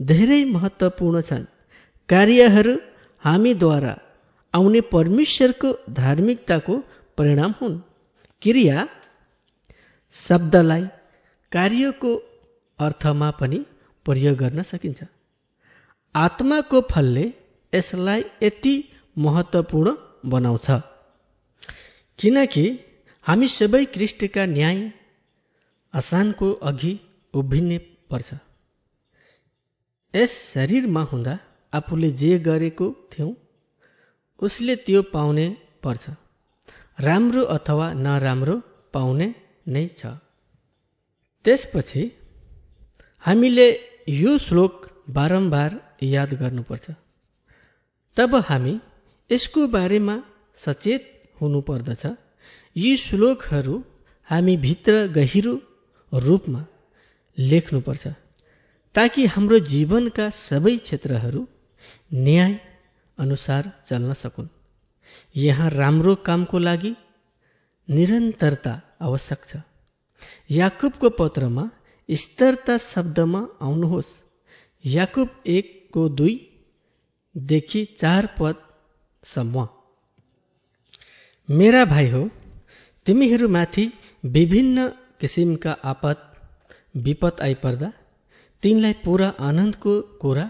धेरै महत्त्वपूर्ण छन्। कार्यहरू हामीद्वारा आउने परमेश्वरको धार्मिकताको परिणाम हुन्। क्रिया शब्दलाई कार्यको अर्थमा पनि प्रयोग गर्न सकिन्छ। आत्माको फलले यसलाई यति महत्त्वपूर्ण बनाउँछ। किनकि हामी सबै कृष्णका न्याय आसानको अघि उभिने पर्छ। यस शरीरमा हुँदा आफूले जे गरेको थियौँ उसले त्यो पाउने पर्छ। राम्रो अथवा नराम्रो पाउने नै छ। त्यसपछि हामीले यो श्लोक बारम्बार याद गर्नुपर्छ। तब हामी यसको बारेमा सचेत हुनुपर्दछ। यी श्लोकहरू हामी भित्र गहिरो रूपमा लेख्नुपर्छ ताकि हाम्रो जीवनका सबै क्षेत्रहरू न्याय अनुसार चल्न सकुन्। यहाँ राम्रो कामको लागि निरन्तरता आवश्यक छ। याकुबको पत्रमा स्थिरता शब्दमा आउनुहोस्। याकुब एकको दुईदेखि चार पदसम्म। मेरा भाइ हो तिमीहरूमाथि विभिन्न किसिमका आपत विपद आइपर्दा तिनलाई पुरा आनन्दको कुरा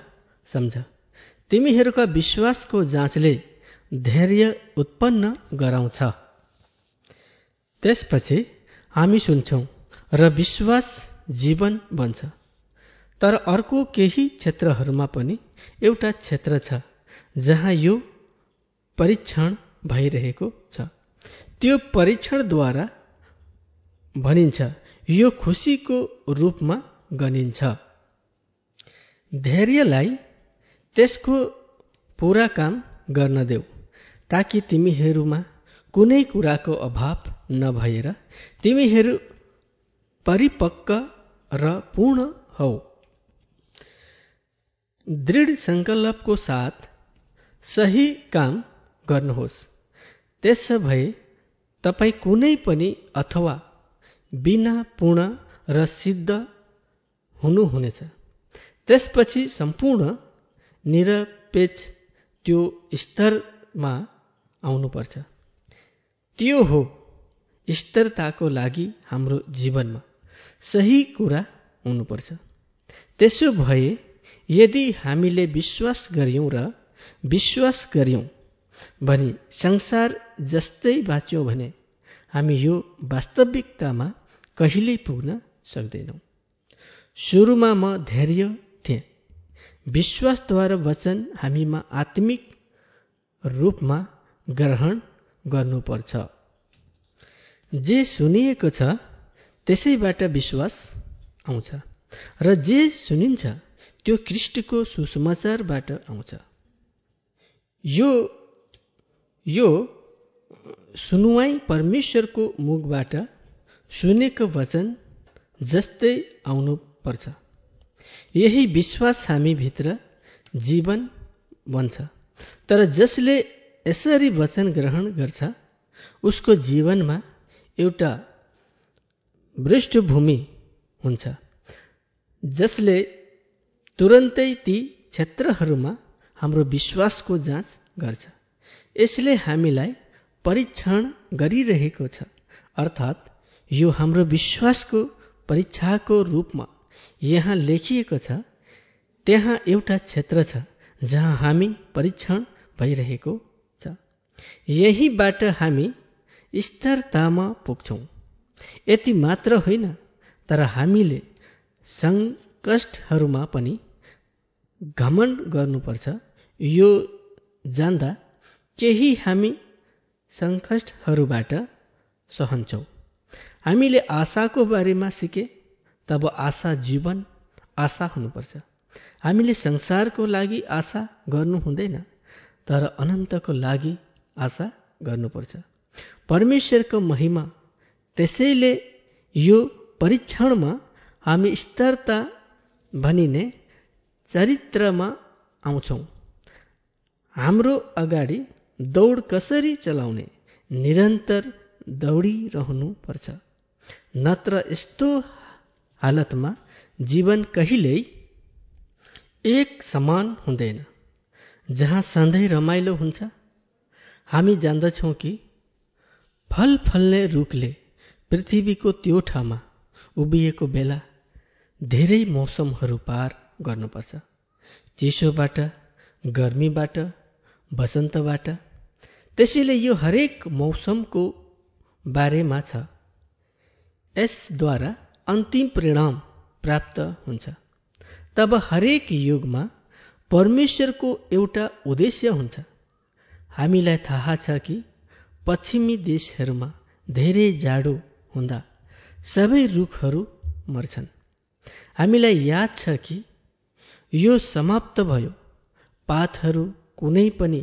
सम्झ। तिमीहरूका विश्वासको जाँचले धैर्य उत्पन्न गराउँछ। त्यसपछि हामी सुन्छौँ र विश्वास जीवन बन्छ। तर अर्को केही क्षेत्रहरूमा पनि एउटा क्षेत्र छ जहाँ यो परीक्षण भइरहेको छ। त्यो परीक्षणद्वारा भनिन्छ यो खुसीको रूपमा गनिन्छ। धैर्यलाई त्यसको पुरा काम गर्न देऊ ताकि तिमीहरूमा कुनै कुराको अभाव नभएर तिमीहरू परिपक्व र पूर्ण हौ। दृढ सङ्कल्पको साथ सही काम गर्नुहोस्। त्यसो भए तपाईँ कुनै पनि अथवा बिना पूर्ण र सिद्ध हुनुहुनेछ। त्यसपछि सम्पूर्ण निरपेक्ष त्यो स्तरमा आउनुपर्छ। त्यो हो स्थिरताको लागि हाम्रो जीवनमा सही कुरा हुनुपर्छ। त्यसो भए यदि हामीले विश्वास गर्यौँ र विश्वास गर्यौँ भने संसार जस्तै बाँच्यौँ भने हामी यो वास्तविकतामा कहिल्यै पुग्न सक्दैनौँ। सुरुमा म धैर्य थिएँ। विश्वासद्वारा वचन हामीमा आत्मिक रूपमा ग्रहण गर्नुपर्छ। जे सुनिएको छ त्यसैबाट विश्वास आउँछ। र जे सुनिन्छ त्यो कृष्णको सुसमाचारबाट आउँछ। यो यो सुनुवाई परमेश्वरको मुखबाट सुनेको वचन जस्तै आउनुपर्छ। यही विश्वास हामी भित्र जीवन बन्छ। तर जसले यसरी वचन ग्रहण गर्छ उसको जीवनमा एउटा पृष्ठभूमि हुन्छ जसले तुरन्तै ती क्षेत्रहरूमा हाम्रो विश्वासको जाँच गर्छ। यसले हामीलाई परीक्षण गरिरहेको छ। अर्थात् यो हाम्रो विश्वासको परीक्षाको रूपमा यहाँ लेखिएको छ। त्यहाँ एउटा क्षेत्र छ जहाँ हामी परीक्षण भइरहेको यहीबाट हामी स्थिरतामा पुग्छौँ। यति मात्र होइन तर हामीले सङ्कष्टहरूमा पनि घमण्ड गर्नुपर्छ। यो जान्दा केही हामी सङ्कष्टहरूबाट सहन्छौँ। हामीले आशाको बारेमा सिके तब आशा जीवन आशा हुनुपर्छ। हामीले संसारको लागि आशा गर्नु हुँदैन तर अनन्तको लागि आशा गर्नुपर्छ। परमेश्वरको महिमा त्यसैले यो परीक्षणमा हामी स्तरता भनिने चरित्रमा आउँछौँ। हाम्रो अगाडि दौड कसरी चलाउने? निरन्तर दौडिरहनुपर्छ नत्र यस्तो हालतमा जीवन कहिल्यै एक समान हुँदैन जहाँ सधैँ रमाइलो हुन्छ। हामी जान्दछौँ कि फल फल्ने रुखले पृथ्वीको त्यो ठाउँमा उभिएको बेला धेरै मौसमहरू पार गर्नुपर्छ। चिसोबाट गर्मीबाट वसन्तबाट त्यसैले यो हरेक मौसमको बारेमा छ। यसद्वारा अन्तिम परिणाम प्राप्त हुन्छ। तब हरेक युगमा परमेश्वरको एउटा उद्देश्य हुन्छ। हामीलाई थाहा छ कि पश्चिमी देशहरूमा धेरै जाडो हुँदा सबै रुखहरू मर्छन्। हामीलाई याद छ कि यो समाप्त भयो। पातहरू कुनै पनि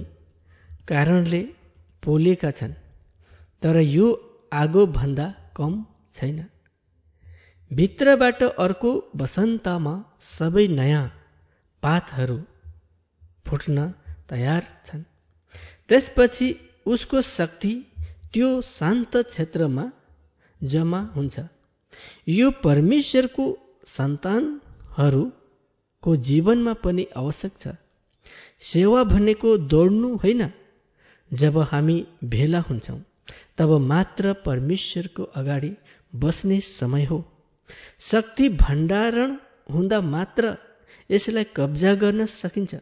कारणले पोलेका छन्। तर यो आगोभन्दा कम छैन। भित्रबाट अर्को वसन्तमा सबै नयाँ पातहरू फुट्न तयार छन्। त्यसपछि उसको शक्ति त्यो शान्त क्षेत्रमा जम्मा हुन्छ। यो परमेश्वरको सन्तानहरूको जीवनमा पनि आवश्यक छ। सेवा भनेको दौड्नु होइन। जब हामी भेला हुन्छौँ तब मात्र परमेश्वरको अगाडि बस्ने समय हो। शक्ति भण्डारण हुँदा मात्र यसलाई कब्जा गर्न सकिन्छ।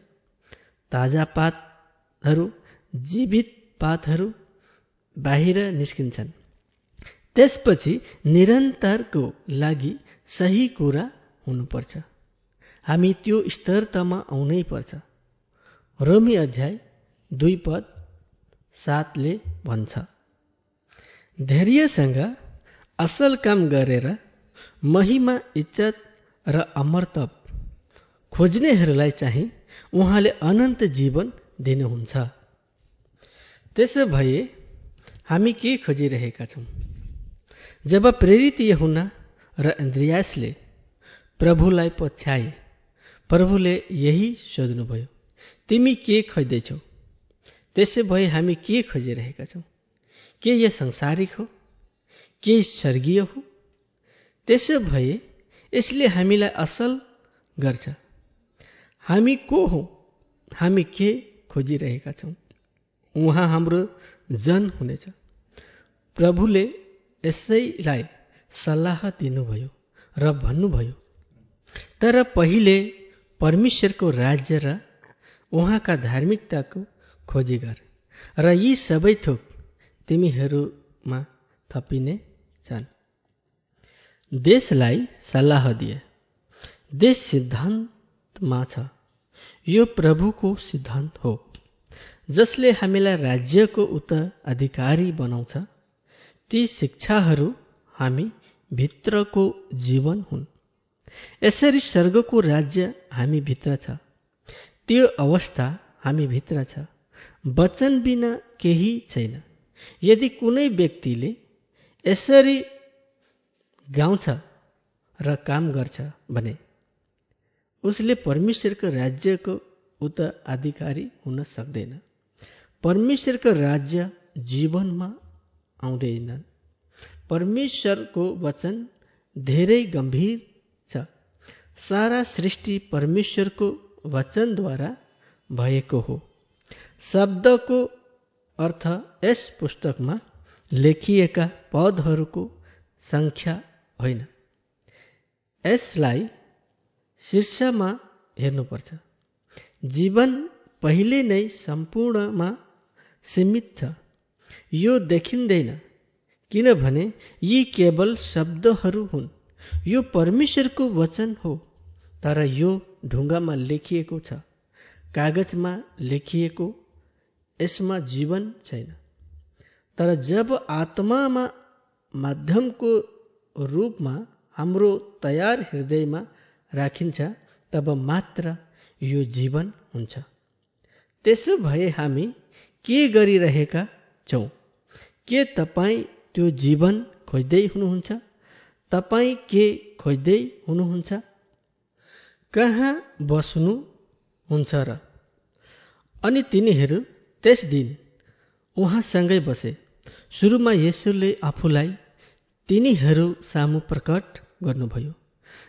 ताजा पातहरू जीवित पातहरू बाहिर निस्किन्छन्। त्यसपछि निरन्तरको लागि सही कुरा हुनुपर्छ। हामी त्यो स्तरतामा आउनै पर्छ। रोमी अध्याय दुई पद सातले भन्छ। धैर्यसँग असल काम गरेर महिमा इज्जत र अमरतप खोज्नेहरूलाई चाहिँ उहाँले अनन्त जीवन दिनुहुन्छ। त्यसो भए हामी के खोजिरहेका छौँ? जब प्रेरित हुना र इन्द्रियासले प्रभुलाई पछ्याए प्रभुले यही सोध्नुभयो तिमी के खोज्दैछौ? त्यसो भए हामी के खोजिरहेका छौँ? के यो संसारिक हो? के स्वर्गीय हो? त्यसो भए यसले हामीलाई असल गर्छ। हामी को हौ? हामी के खोजिरहेका छौँ? उहाँ हाम्रो जन हुनेछ। प्रभुले यसैलाई सल्लाह दिनुभयो र भन्नुभयो तर पहिले परमेश्वरको राज्य र उहाँका धार्मिकताको खोजी गर र यी सबै थोक तिमीहरूमा थपिने छन्। देशलाई सल्लाह दिए। देश सिद्धान्तमा छ। यो प्रभुको सिद्धान्त हो जसले हामीलाई राज्यको उत्तराधिकारी बनाउँछ। ती शिक्षाहरू हामी भित्रको जीवन हुन्। यसरी स्वर्गको राज्य हामी भित्र छ। त्यो अवस्था हामी भित्र छ। वचन बिना केही छैन। यदि कुनै व्यक्तिले यसरी गाउँछ र काम गर्छ भने उसले परमेश्वरको राज्यको उत्तराधिकारी हुन सक्दैन। परमेश्वरको राज्य जीवनमा आउँदैन। परमेश्वरको वचन धेरै गम्भीर छ। सारा सृष्टि परमेश्वरको वचनद्वारा भएको हो। शब्दको अर्थ यस पुस्तकमा लेखिएका पदहरूको सङ्ख्या होइन। यसलाई शीर्षमा हेर्नुपर्छ। जीवन पहिले नै सम्पूर्णमा सीमित छ। यो देखिँदैन किनभने यी केवल शब्दहरू हुन्। यो परमेश्वरको वचन हो तर यो ढुङ्गामा लेखिएको छ कागजमा लेखिएको यसमा जीवन छैन। तर जब आत्मामा माध्यमको रूपमा हाम्रो तयार हृदयमा राखिन्छ तब मात्र यो जीवन हुन्छ। त्यसो भए हामी के गरिरहेका छौँ? के तपाईँ त्यो जीवन खोज्दै हुनुहुन्छ? तपाईँ के खोज्दै हुनुहुन्छ? कहाँ बस्नु हुन्छ र? अनि तिनीहरू त्यस दिन उहाँसँगै बसे। सुरुमा यसुले आफूलाई तिनीहरू सामु प्रकट गर्नुभयो।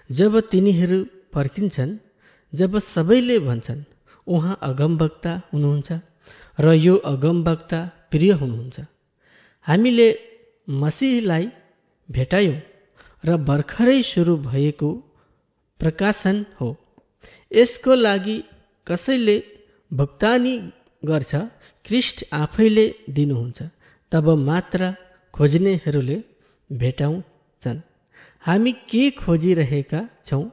जब तिनीहरू फर्किन्छन् जब सबैले भन्छन् उहाँ अगमवक्ता हुनुहुन्छ र यो अगमवक्ता प्रिय हुनुहुन्छ। हामीले मसिहलाई भेटायौँ र भर्खरै सुरु भएको प्रकाशन हो। यसको लागि कसैले भुक्तानी गर्छ क्रिस्ट आफैले दिनुहुन्छ तब मात्र खोज्नेहरूले भेटाउँछन्। हामी के खोजिरहेका छौँ?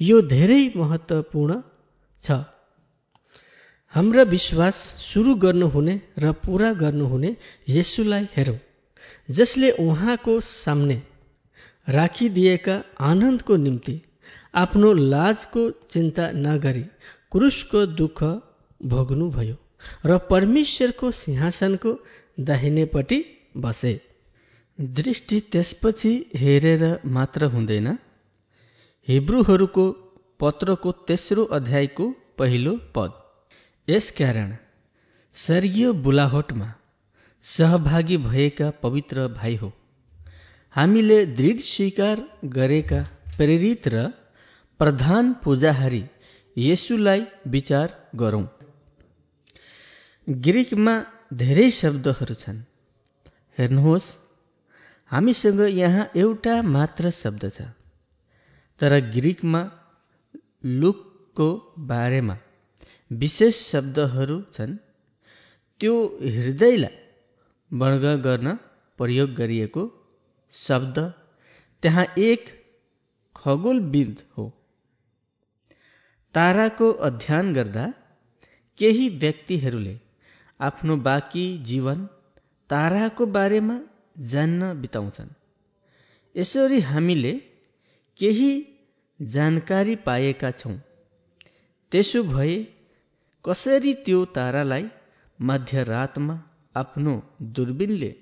यो धेरै महत्त्वपूर्ण छ। हाम्रा विश्वास सुरु गर्नुहुने र पुरा गर्नुहुने यसुलाई हेरौँ जसले उहाँको सामने राखिदिएका आनन्दको निम्ति आफ्नो लाजको चिन्ता नगरी क्रुसको दुःख भोग्नुभयो। र परमेश्वरको सिंहासनको दाहिनेपट्टि बसे। दृष्टि त्यसपछि हेरेर मात्र हुँदैन। हिब्रूहरूको पत्रको तेस्रो अध्यायको पहिलो पद। यसकारण स्वर्गीय बुलाहटमा सहभागी भएका पवित्र भाइ हो। हामीले दृढ स्वीकार गरेका प्रेरित र प्रधान पूजाहारी यसुलाई विचार गरौँ। ग्रिकमा धेरै शब्दहरू छन्। हेर्नुहोस् हामीसँग यहाँ एउटा मात्र शब्द छ। तर ग्रिकमा लुकको बारेमा विशेष शब्दहरू छन्। त्यो हृदयलाई वर्ग गर्न प्रयोग गरिएको शब्द त्यहाँ एक खगोलविद हो। ताराको अध्ययन गर्दा केही व्यक्तिहरूले आफ्नो बाँकी जीवन ताराको बारेमा जान्न बिताउँछन्। यसरी हामीले केही जानकारी पाएका छौँ। त्यसो भए कसरी त्यो तारालाई मध्यरातमा आफ्नो दूरबीनले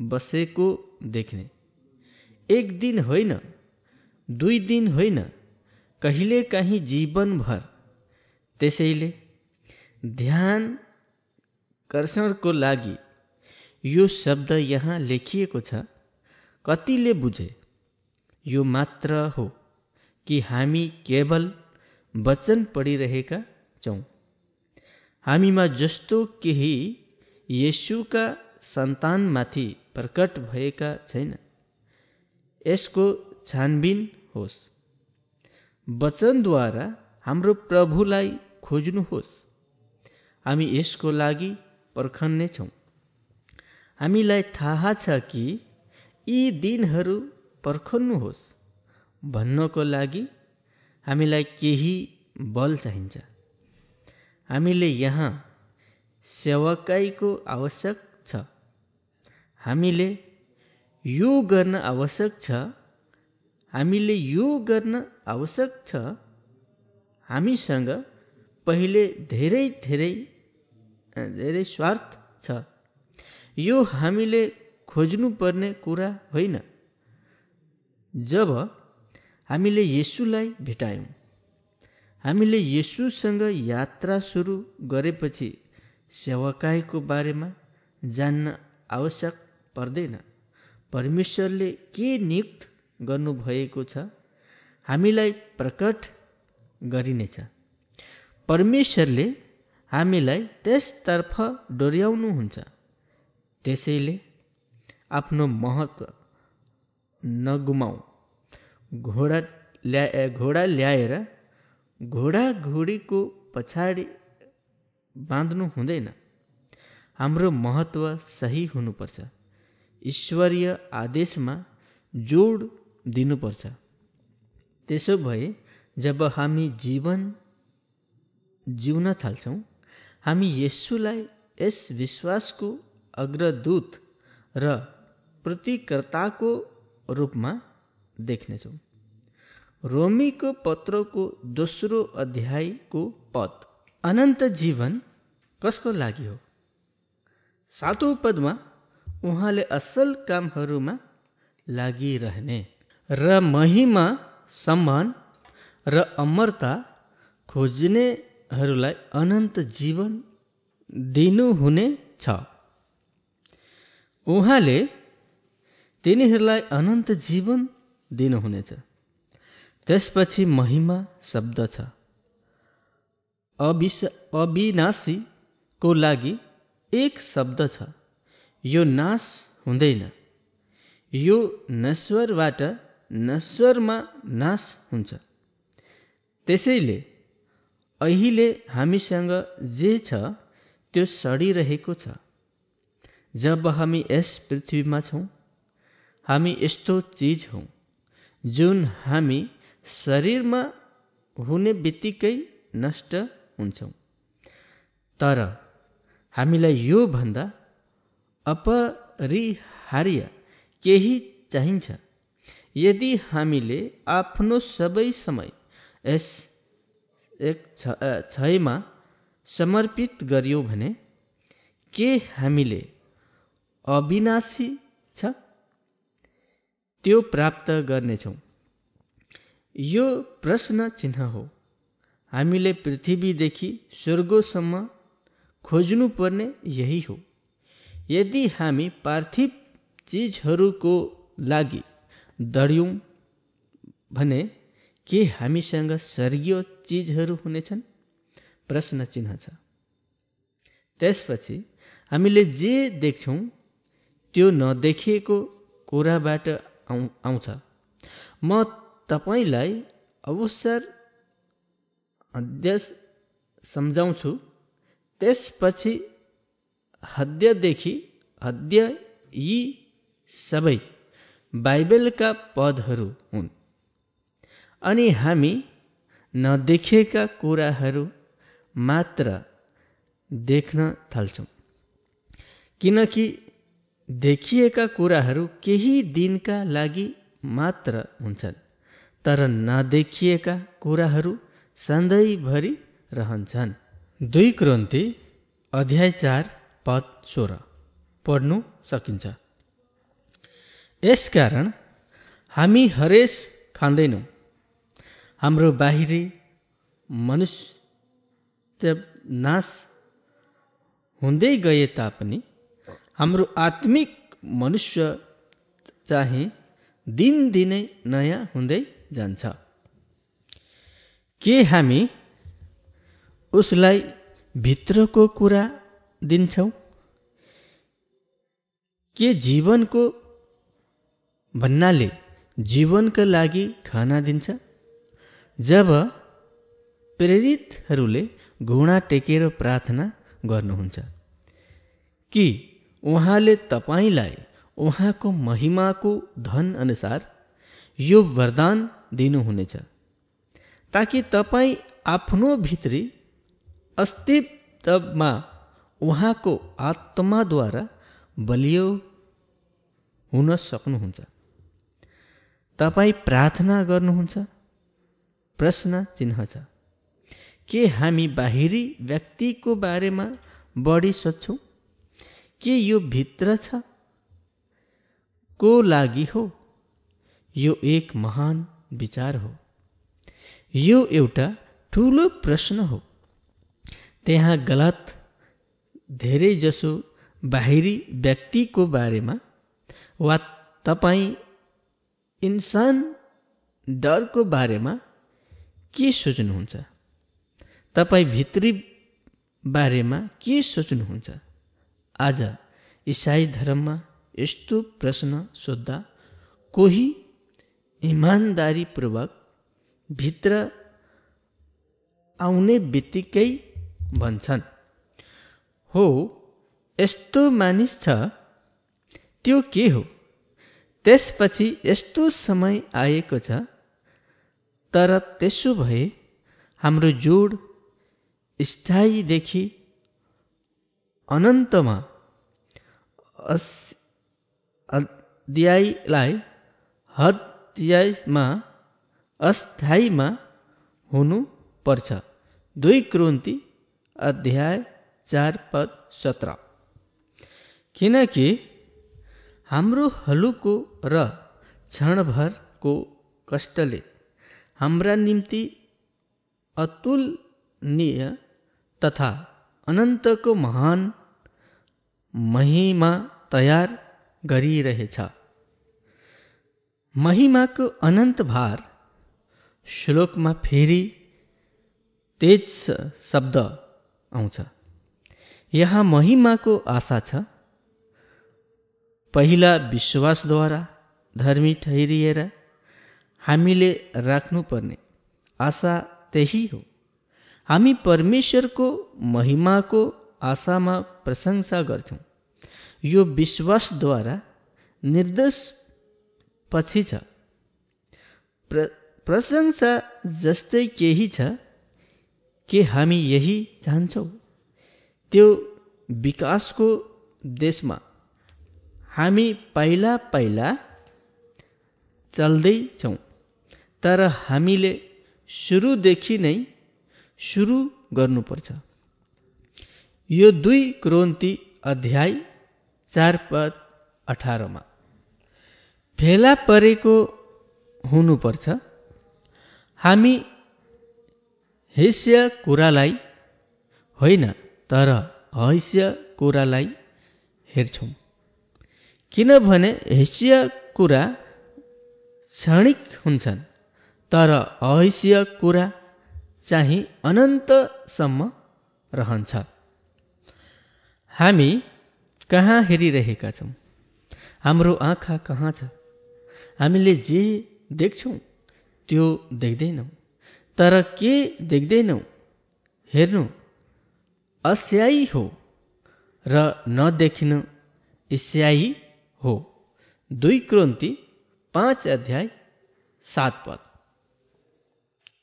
बसेको देख्ने? एक दिन होइन दुई दिन होइन कहिले काहीँ जीवनभर त्यसैले ध्यान कर्षणको लागि यो शब्द यहाँ लेखिएको छ कतिले बुझे यो मात्र हो कि हामी केवल वचन पढिरहेका छौँ। हामीमा जस्तो केही येसुका सन्तानमाथि प्रकट भएका छैन। यसको छानबिन होस्। वचनद्वारा हाम्रो प्रभुलाई खोज्नुहोस्। हामी यसको लागि पर्खन्नेछौँ हामीलाई थाहा छ कि यी दिनहरू पर्खन्नुहोस् भन्नको लागि हामीलाई केही बल चाहिन्छ। हामीले यहाँ सेवकाईको आवश्यक छ। हामीले यो गर्न आवश्यक छ हामीले यो गर्न आवश्यक छ हामीसँग पहिले धेरै धेरै धेरै स्वार्थ छ। यो हामीले खोज्नुपर्ने कुरा होइन। जब हामीले यसुलाई भेटायौँ हामीले यसुसँग यात्रा सुरु गरेपछि सेवाकाईको बारेमा जान्न आवश्यक पर्दैन। परमेश्वरले के नियुक्त गर्नुभएको छ हामीलाई प्रकट गरिनेछ। परमेश्वरले हामीलाई त्यसतर्फ डोर्याउनुहुन्छ। त्यसैले आफ्नो महत्व नगुमाऊ। घोडा ल्या घोडा ल्याएर घोडा घोडीको पछाडि बाँध्नु हुँदैन। हाम्रो महत्व सही हुनुपर्छ। ईश्वरीय आदेशमा जोड दिनुपर्छ। त्यसो भए जब हामी जीवन जिउन थाल्छौँ हामी यसुलाई यस विश्वासको अग्रदूत र प्रतिकर्ताको रूपमा देख्नेछौँ। रोमीको पत्रको दोस्रो अध्यायको पद अनन्त जीवन कसको लागि हो? सातौँ पदमा उहाँले असल कामहरूमा लागिरहने र महिमा सम्मान र अमरता अनन्त जीवन दिनुहुने छ। उहाँले तिनीहरूलाई अनन्त जीवन दिनुहुनेछ त्यसपछि महिमा शब्द छ। अविस अविनाशीको लागि एक शब्द छ। यो नाश हुँदैन। यो नश्वरबाट नश्वरमा नाश हुन्छ। त्यसैले अहिले हामीसँग जे छ त्यो सडिरहेको छ। जब हामी यस पृथ्वीमा छौँ हामी यस्तो चिज हौँ जुन हामी शरीरमा हुने बित्तिकै नष्ट हुन्छौँ। तर हामीलाई योभन्दा अपरिहार्य केही चाहिन्छ। यदि हामीले आफ्नो सबै समय यस एक क्षयमा समर्पित गरियो भने के हामीले अविनाशी छ? त्यो प्राप्त गर्नेछौँ। यो प्रश्न चिन्ह हो। हामीले पृथ्वीदेखि स्वर्गसम्म खोज्नुपर्ने यही हो। यदि हामी पार्थिव चिजहरूको लागि दड्यौँ भने के हामीसँग स्वर्गीय चिजहरू हुनेछन्? प्रश्न चिन्ह छ। त्यसपछि हामीले जे देख्छौँ त्यो नदेखिएको कुराबाट आउँछ। म तपाईँलाई अवसर अध्यस सम्झाउँछु। त्यसपछि हद्यदेखि हद्य यी सबै बाइबलका पदहरू हुन्। अनि हामी नदेखेका कुराहरू मात्र देख्न थाल्छौँ। किनकि देखिएका कुराहरू केही दिनका लागि मात्र हुन्छन् तर नदेखिएका कुराहरू सधैँभरि रहन्छन्। दुई क्रान्ति अध्याय चार पद सोह्र। पढ्नु सकिन्छ। यसकारण हामी हरेस खाँदैनौँ। हाम्रो बाहिरी मनुष्य नाश हुँदै गए तापनि हाम्रो आत्मिक मनुष्य चाहिँ दिनदिनै नयाँ हुँदै जान्छ। के हामी उसलाई भित्रको कुरा दिन्छौँ? के जीवनको भन्नाले जीवनका लागि खाना दिन्छ? जब प्रेरितहरूले घुँडा टेकेर प्रार्थना गर्नुहुन्छ कि उहाँले तपाईँलाई उहाँको महिमाको धन अनुसार यो वरदान दिनुहुनेछ ताकि तपाईँ आफ्नो भित्री अस्तित्वमा उहाँको आत्माद्वारा बलियो हुन सक्नुहुन्छ। तपाईँ प्रार्थना गर्नुहुन्छ प्रश्न चिन्ह छ। के हामी बाहिरी व्यक्तिको बारेमा बढी सोध्छौँ के यो भित्र छ? को लागि हो? यो एक महान विचार हो। यो एउटा ठुलो प्रश्न हो। त्यहाँ गलत धेरै जसो बाहिरी व्यक्तिको बारेमा वा तपाईँ इन्सान डरको बारेमा के सोच्नुहुन्छ? तपाईँ भित्री बारेमा के सोच्नुहुन्छ? आज इसाई धर्ममा यस्तो प्रश्न सोद्धा कोही इमान्दारीपूर्वक भित्र आउने बित्तिकै भन्छन्। हो यस्तो मानिस छ त्यो के हो? त्यसपछि यस्तो समय आएको छ तर त्यसो भए हाम्रो जोड स्थायीदेखि अनन्तमा अध्यायलाई हत्यायमा अस्थायीमा हुनुपर्छ। दुई क्रोन्ती अध्याय चार पद सत्र। किनकि हाम्रो हलुको र क्षणभरको कष्टले हाम्रा निम्ति अतुलनीय तथा अनन्तको महान महिमा तयार गरिरहेछ। महिमाको अनन्त भार श्लोकमा फेरि तेज शब्द आउँछ। यहाँ महिमाको आशा छ। पहिला विश्वासद्वारा धर्मी ठहरिएर हामीले राख्नुपर्ने। आशा त्यही हो। हामी परमेश्वरको महिमाको आशामा प्रशंसा गर्छौँ। यो विश्वासद्वारा निर्दोष पछि छ। प्र प्रशंसा जस्तै केही छ के हामी यही चाहन्छौँ। त्यो विकासको देशमा हामी पहिला पहिला चल्दैछौँ। तर हामीले सुरुदेखि नै सुरु गर्नुपर्छ। यो दुई क्रोन्ती अध्याय चार पद अठारमा। फेला परेको हुनुपर्छ। हामी हैस्य कुरालाई होइन तर हैस्य कुरालाई हेर्छौँ। किनभने हैस्य कुरा क्षणिक हुन्छन्। तर अहैस्य कुरा चाहिँ अनन्तसम्म रहन्छ। हामी कहाँ हेरिरहेका छौँ? हाम्रो आँखा कहाँ छ? हामीले जे देख्छौँ त्यो देख्दैनौँ। तर के देख्दैनौँ हेर्नु अस्यायी हो र नदेखिनु ईस्यायी हो। दुई क्रोन्ती पाँच अध्याय सात पद।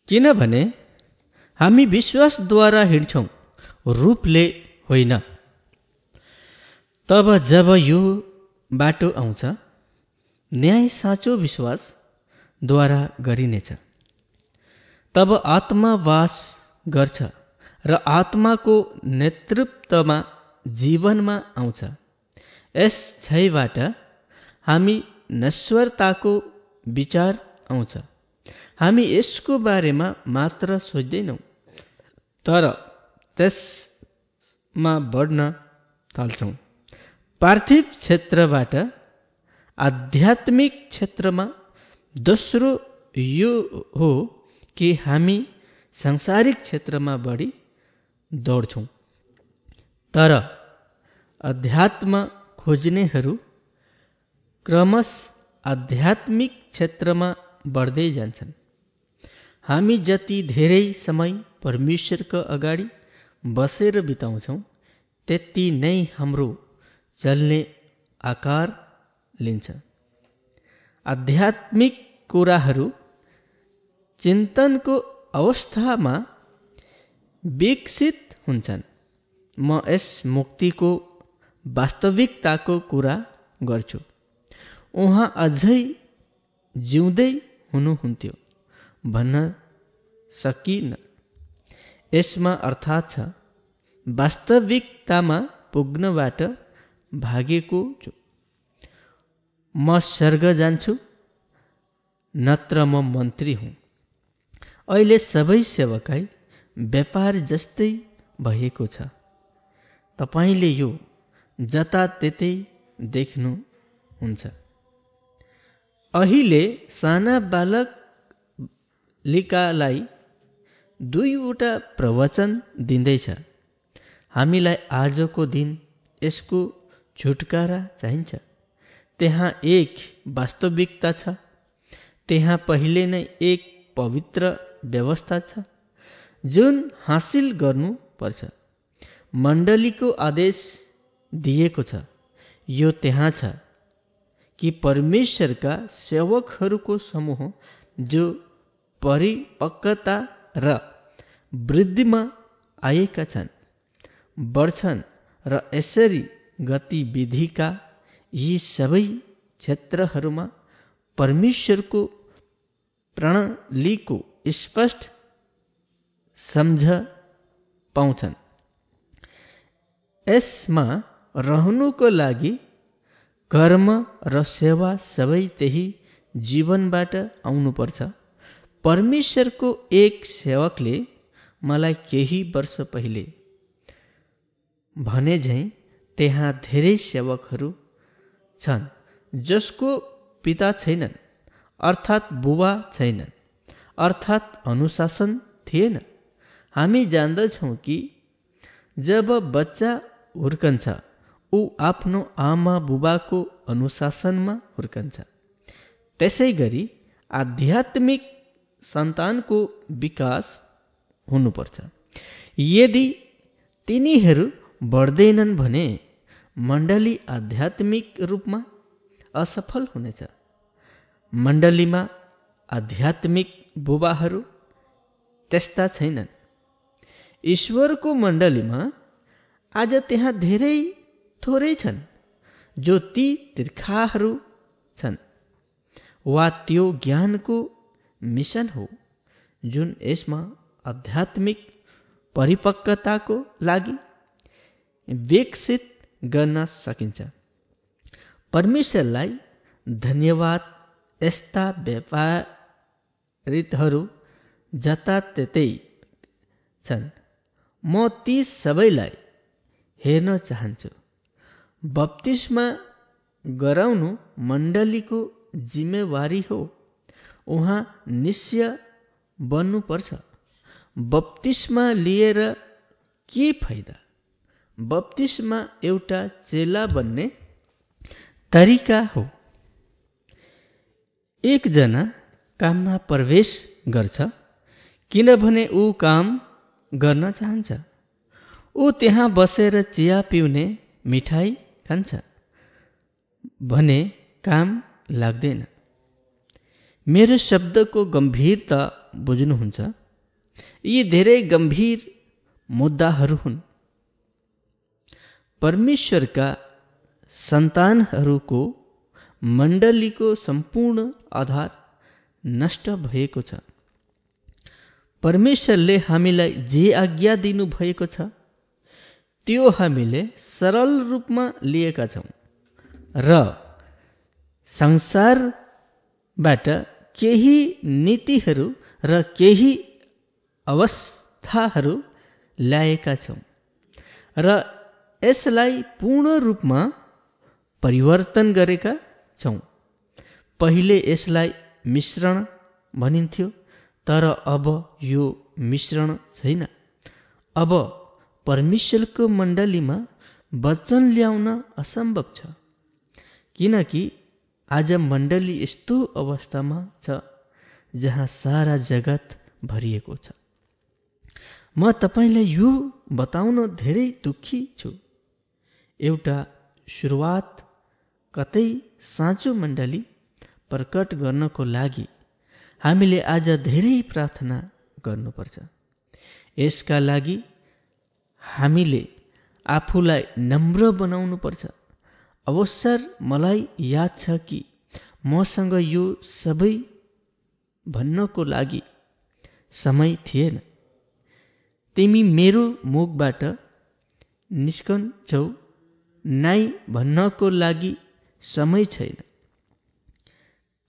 किनभने हामी विश्वासद्वारा हिँड्छौँ। रूपले होइन। तब जब यो बाटो आउँछ न्याय साँचो विश्वासद्वारा गरिनेछ। तब आत्मा वास गर्छ र आत्माको नेतृत्वमा जीवनमा आउँछ। यस क्षयबाट हामी नश्वरताको विचार आउँछ। हामी यसको बारेमा मात्र सोच्दैनौँ। तर त्यसमा बढ्न थाल्छौँ। पार्थिव क्षेत्रबाट आध्यात्मिक क्षेत्रमा दोस्रो यो हो कि हामी सांसारिक क्षेत्रमा बढी दौड्छौँ। तर अध्यात्म खोज्नेहरू क्रमश आध्यात्मिक क्षेत्रमा बढ्दै जान्छन्। हामी जति धेरै समय परमेश्वरको अगाडि बसेर बिताउँछौँ त्यति नै हाम्रो चल्ने आकार लिन्छ। आध्यात्मिक कुराहरू चिन्तनको अवस्थामा विकसित हुन्छन्। म यस मुक्तिको वास्तविकताको कुरा गर्छु। उहाँ अझै जिउँदै हुनुहुन्थ्यो। भन्न सकिन। यसमा अर्थात् छ वास्तविकतामा पुग्नबाट भागेको छु। म स्वर्ग जान्छु नत्र म मन्त्री हुँ। अहिले सबै सेवकाई व्यापार जस्तै भएको छ। तपाईँले यो जताततै देख्नुहुन्छ अहिले साना बालक लिकालाई दुईवटा प्रवचन दिँदैछ। हामीलाई आजको दिन यसको छुटकारा चाहिन्छ। त्यहाँ एक वास्तविकता छ। त्यहाँ पहिले नै एक पवित्र व्यवस्था छ जुन हासिल गर्नुपर्छ। मण्डलीको आदेश दिएको छ। यो त्यहाँ छ कि परमेश्वरका सेवकहरूको समूह जो परिपक्वता र वृद्धिमा आएका छन् बढ्छन् र यसरी गतिविधिका यी सबै क्षेत्रहरूमा परमेश्वरको प्रणालीको स्पष्ट सम्झ पाउँछन्। यसमा रहनुको लागि कर्म र सेवा सबै त्यही जीवनबाट आउनुपर्छ। परमेश्वरको एक सेवकले मलाई केही वर्ष पहिले भने झैँ त्यहाँ धेरै सेवकहरू छन् जसको पिता छैनन् अर्थात् बुबा छैनन् अर्थात् अनुशासन थिएन। हामी जान्दछौँ कि जब बच्चा हुर्कन्छ ऊ आफ्नो आमा बुबाको अनुशासनमा हुर्कन्छ। त्यसै गरी आध्यात्मिक सन्तानको विकास हुनुपर्छ। यदि तिनीहरू बढ्दैनन् भने मण्डली आध्यात्मिक रूपमा असफल हुनेछ। मण्डलीमा आध्यात्मिक बुबाहरू त्यस्ता छैनन्। ईश्वरको मण्डलीमा आज त्यहाँ धेरै थोरै छन् जो ती तिर्खाहरू छन्। वा त्यो ज्ञानको मिसन हो जुन यसमा आध्यात्मिक परिपक्वताको लागि विकसित गर्न सकिन्छ। परमेश्वरलाई धन्यवाद। यस्ता व्यापारितहरू जताततै छन्। म ती सबैलाई हेर्न चाहन्छु। बत्तिसमा गराउनु मण्डलीको जिम्मेवारी हो। उहाँ निश्चय बन्नुपर्छ। बत्तिसमा लिएर के फाइदा? बत्तिसमा एउटा चेला बन्ने तरिका हो। एकजना काममा प्रवेश गर्छ किनभने ऊ काम गर्न चाहन्छ। ऊ त्यहाँ बसेर चिया पिउने मिठाई खान्छ भने काम लाग्दैन। मेरो शब्दको गम्भीरता बुझ्नुहुन्छ। यी धेरै गम्भीर मुद्दाहरू हुन्। परमेश्वरका सन्तानहरूको मण्डलीको सम्पूर्ण आधार नष्ट भएको छ। परमेश्वरले हामीलाई जे आज्ञा दिनुभएको छ त्यो हामीले सरल रूपमा लिएका छौँ र संसारबाट केही नीतिहरू र केही अवस्थाहरू ल्याएका छौँ। र यसलाई पूर्ण रूपमा परिवर्तन गरेका छौँ। पहिले यसलाई मिश्रण भनिन्थ्यो तर अब यो मिश्रण छैन। अब परमेश्वरको मण्डलीमा वचन ल्याउन असम्भव छ। किनकि आज मण्डली यस्तो अवस्थामा छ जहाँ सारा जगत भरिएको छ। म तपाईँलाई यो बताउन धेरै दुःखी छु। एउटा सुरुवात कतै साँचो मण्डली प्रकट गर्नको लागि हामीले आज धेरै प्रार्थना गर्नुपर्छ। यसका लागि हामीले आफूलाई नम्र बनाउनुपर्छ। अवसर मलाई याद छ कि मसँग यो सबै भन्नको लागि समय थिएन। तिमी मेरो मुखबाट निस्कन्छौ नाइ भन्नको लागि समय छैन।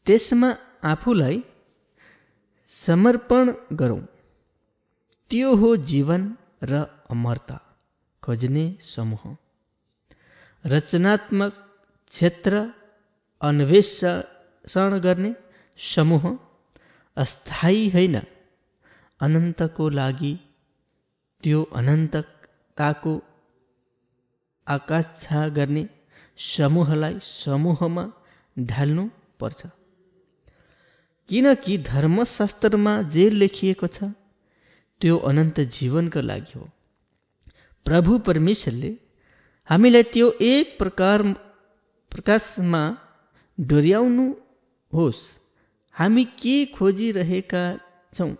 त्यसमा आफूलाई समर्पण गरौँ। त्यो हो जीवन र अमरता खोज्ने समूह। रचनात्मक क्षेत्र अन्वेषण गर्ने समूह अस्थायी होइन। अनन्तको लागि त्यो अनन्तताको आकाङ्क्षा गर्ने समूहलाई समूहमा ढाल्नु पर्छ किनकि धर्मशास्त्रमा जे लेखिएको छ त्यो अनन्त जीवनको लागि हो। प्रभु परमेश्वरले हामीलाई त्यो एक प्रकार प्रकाशमा डोर्याउनु होस्। हामी के खोजिरहेका छौँ?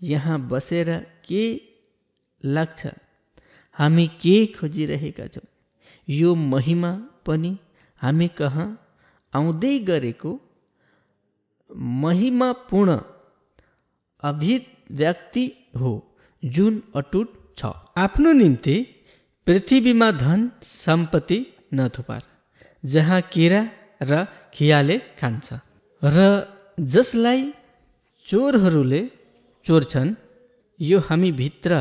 यहाँ बसेर के लाग्छ? हामी के खोजिरहेका छौँ? यो महिमा पनि हामी कहाँ आउँदै गरेको? महिमापूर्ण अभिव्यक्ति हो जुन अटुट छ। आफ्नो निम्ति पृथ्वीमा धन सम्पत्ति नथुपार जहाँ किरा र खियाले खान्छ। र जसलाई चोरहरूले चोर्छन् यो हामीभित्र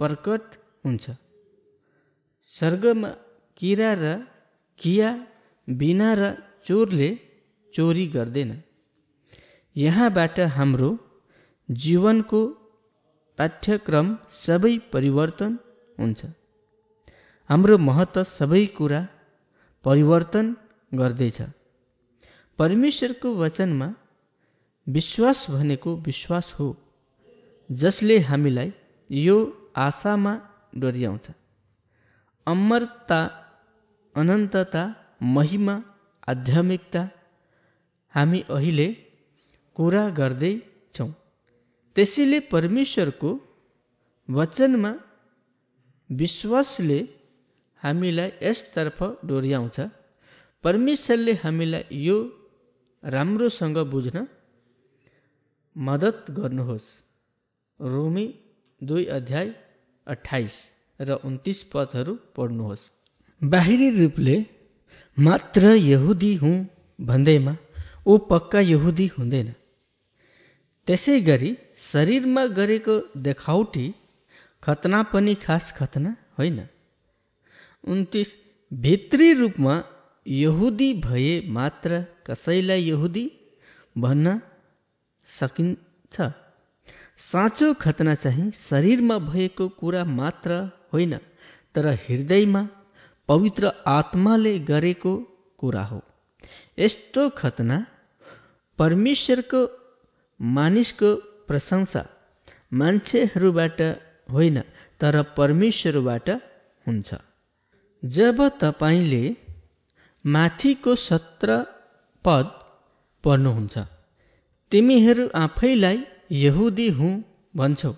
प्रकट हुन्छ। स्वर्गमा किरा र किया बिना र चोरले चोरी गर्दैन। यहाँबाट हाम्रो जीवनको पाठ्यक्रम सबै परिवर्तन हुन्छ। हाम्रो महत्त्व सबै कुरा परिवर्तन गर्दैछ। परमेश्वरको वचनमा विश्वास भनेको विश्वास हो जसले हामीलाई यो आशामा डोर्याउँछ। अमरता अनन्तता महिमा आध्यात्मिकता हामी अहिले कुरा गर्दैछौँ। त्यसैले परमेश्वरको वचनमा विश्वासले हामीलाई यसतर्फ डोर्याउँछ। परमेश्वरले हामीलाई यो राम्रोसँग बुझ्न मद्दत गर्नुहोस्। रोमी दुई अध्याय अठाइस र उन्तिस पदहरू पढ्नुहोस्। बाहिरी रूपले मात्र यहुदी हुँ भन्दैमा ऊ पक्का यहुदी हुँदैन। त्यसै गरी शरीरमा गरेको देखाउटी खतना पनि खास खतना होइन। उन्तिस भित्री रूपमा यहुदी भए मात्र कसैलाई यहुदी भन्न सकिन्छ। साँचो खतना चाहिँ शरीरमा भएको कुरा मात्र होइन तर हृदयमा पवित्र आत्माले गरेको कुरा हो। यस्तो खतना परमेश्वरको मानिसको प्रशंसा मान्छेहरूबाट होइन तर परमेश्वरबाट हुन्छ। जब तपाईँले माथिको सत्र पद पढ्नुहुन्छ तिमीहरू आफैलाई यहुदी हुँ भन्छौ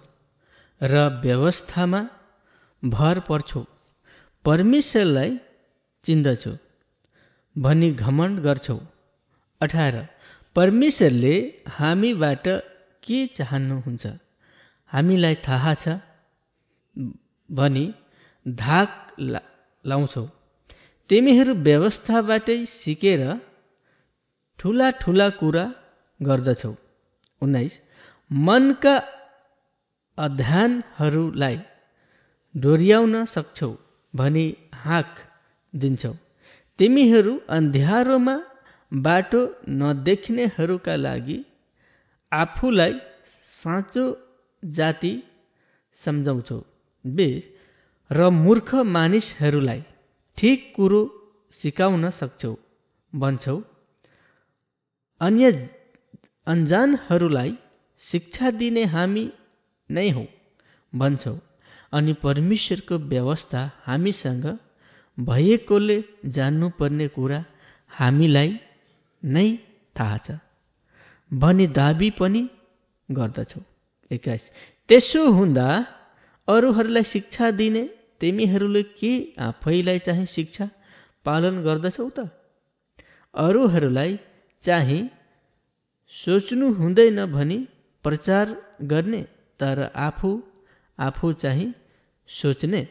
र व्यवस्थामा भर पर्छौ। परमेश्वरलाई चिन्दछौ भनी घमण्ड गर्छौ। अठार परमेश्वरले हामीबाट के चाहनुहुन्छ? हामीलाई थाहा छ। भनी धाक लाउँछौ। तिमीहरू व्यवस्थाबाटै सिकेर ठुला ठुला कुरा गर्दछौ। उन्नाइस मनका अध्ययनहरूलाई डोर्याउन सक्छौ भनी हाँक दिन्छौ। तिमीहरू अन्ध्यारोमा बाटो नदेख्नेहरूका लागि आफूलाई साँचो जाति सम्झाउँछौ। बिस र मूर्ख मानिसहरूलाई ठिक कुरो सिकाउन सक्छौ भन्छौ। अन्य अन्जानहरूलाई शिक्षा दिने हामी नै हौ भन्छौ। अनि परमेश्वरको व्यवस्था हामीसँग भएकोले जान्नुपर्ने कुरा हामीलाई नै थाहा छ भनी दाबी पनि गर्दछौ। एक्काइस। त्यसो हुँदा अरूहरूलाई शिक्षा दिने तिमीहरूले के आफैलाई चाहिँ शिक्षा पालन गर्दछौ त? अरूहरूलाई चाहिँ सोच्नु हुँदैन भनी प्रचार गर्ने तर आफू आफू चाहिँ सोच्ने।